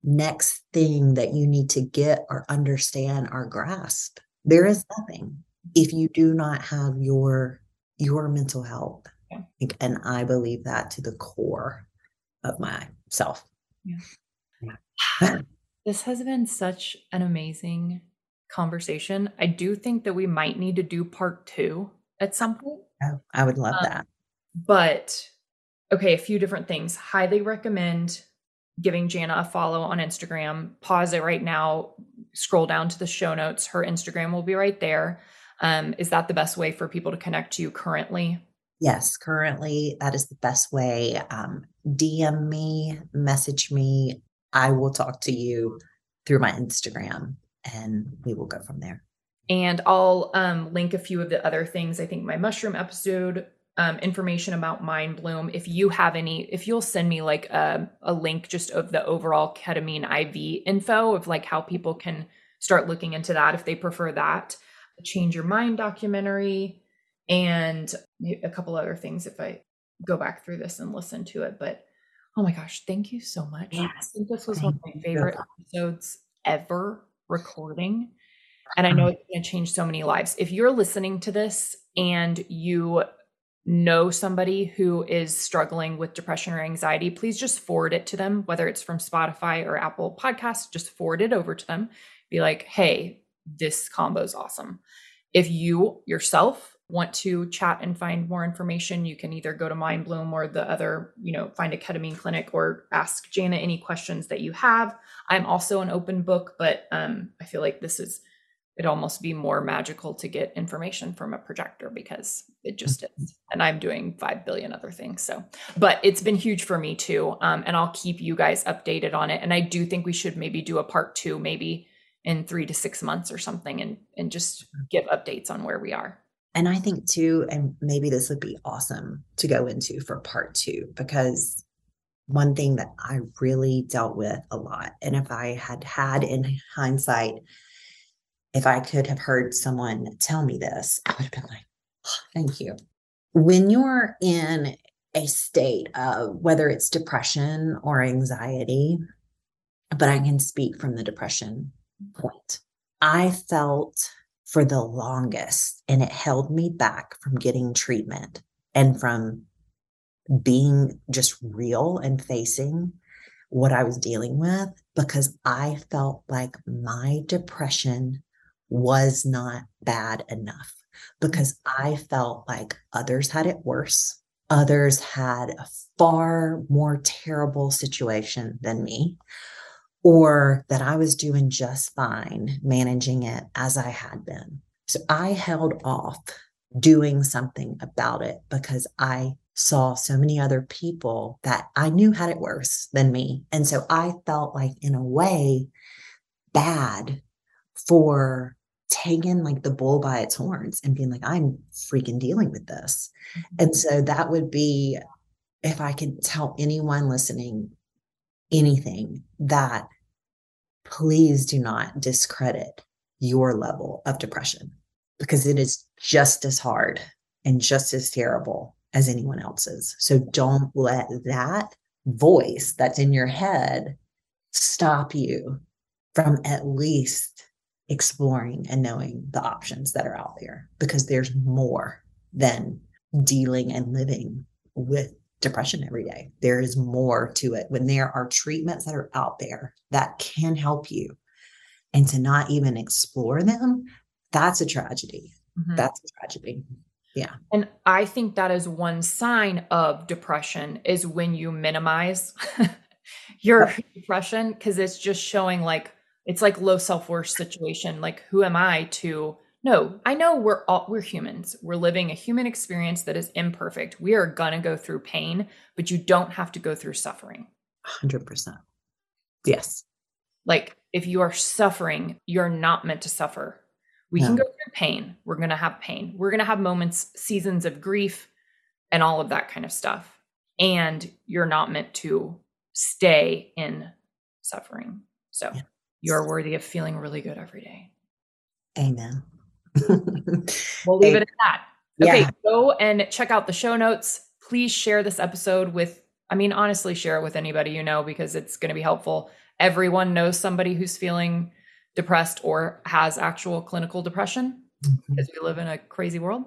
next thing that you need to get or understand or grasp. There is nothing if you do not have your your mental health. Yeah. And I believe that to the core of myself.
Yeah. this has been such an amazing conversation. I do think that we might need to do part two at some point.
Oh, I would love um, that.
But okay, a few different things. Highly recommend giving Jana a follow on Instagram. Pause it right now, scroll down to the show notes. Her Instagram will be right there. Um, is that the best way for people to connect to you currently?
Yes, currently that is the best way. Um, DM me, message me. I will talk to you through my Instagram and we will go from there.
And I'll um, link a few of the other things. I think my mushroom episode um, information about Mindbloom. If you have any, if you'll send me like a, a link just of the overall ketamine IV info of like how people can start looking into that if they prefer that. Change Your Mind documentary and a couple other things if I go back through this and listen to it. But oh my gosh, thank you so much. Yes, I think this was one of my favorite episodes ever recording. And I know it's going to change so many lives. If you're listening to this and you know somebody who is struggling with depression or anxiety, please just forward it to them, whether it's from Spotify or Apple Podcasts, just forward it over to them. Be like, hey, this combo is awesome. If you yourself want to chat and find more information, you can either go to Mindbloom or the other, you know, find a ketamine clinic or ask Jana any questions that you have. I'm also an open book, but um, I feel like this is it'd almost be more magical to get information from a projector because it just mm-hmm. is. And I'm doing 5 billion other things. So, but it's been huge for me too. Um, and I'll keep you guys updated on it. And I do think we should maybe do a part two, maybe in three to six months or something, and, and just give updates on where we are.
And I think too, and maybe this would be awesome to go into for part two, because one thing that I really dealt with a lot, and if I had had in hindsight, if I could have heard someone tell me this, I would have been like, oh, thank you. When you're in a state of whether it's depression or anxiety, but I can speak from the depression point. I felt for the longest, and it held me back from getting treatment and from being just real and facing what I was dealing with because I felt like my depression was not bad enough because mm-hmm. I felt like others had it worse. others had a far more terrible situation than me, or that I was doing just fine managing it as I had been. So I held off doing something about it because I saw so many other people that I knew had it worse than me. And so I felt like, in a way, bad for taking like the bull by its horns and being like, I'm freaking dealing with this. Mm-hmm. And so that would be, if I could tell anyone listening anything, that please do not discredit your level of depression because it is just as hard and just as terrible as anyone else's. So don't let that voice that's in your head stop you from at least exploring and knowing the options that are out there because there's more than dealing and living with depression every day. There is more to it when there are treatments that are out there that can help you. And to not even explore them, that's a tragedy. Mm-hmm. That's a tragedy. Yeah.
And I think that is one sign of depression is when you minimize your depression because it's just showing like it's like low self-worth situation like who am I to no, I know we're all we're humans. We're living a human experience that is imperfect. We are going to go through pain, but you don't have to go through suffering.
100%. Yes.
Like if you are suffering, you're not meant to suffer. We no. can go through pain. We're going to have pain. We're going to have moments, seasons of grief, and all of that kind of stuff. And you're not meant to stay in suffering. So yeah. You're worthy of feeling really good every day.
Amen.
we'll leave it at that. Okay, yeah. go and check out the show notes. Please share this episode with, I mean, honestly, share it with anybody you know because it's going to be helpful. Everyone knows somebody who's feeling depressed or has actual clinical depression mm-hmm. because we live in a crazy world.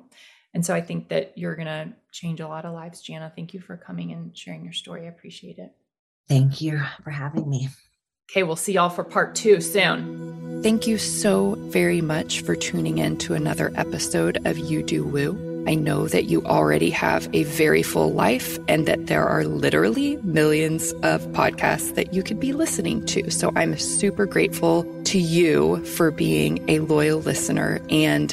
And so I think that you're going to change a lot of lives, Jana. Thank you for coming and sharing your story. I appreciate it.
Thank you for having me.
Okay, we'll see y'all for part two soon. Thank you so very much for tuning in to another episode of You Do Woo. I know that you already have a very full life and that there are literally millions of podcasts that you could be listening to. So I'm super grateful to you for being a loyal listener. And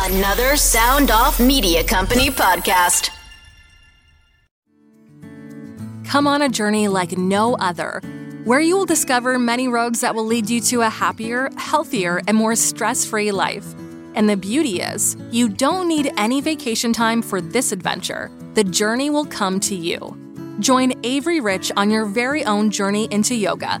Another Sound Off Media Company podcast. Come on a journey like no other where you will discover many roads that will lead you to a happier, healthier, and more stress free life. And the beauty is, you don't need any vacation time for this adventure. The journey will come to you. Join Avery Rich on your very own journey into yoga.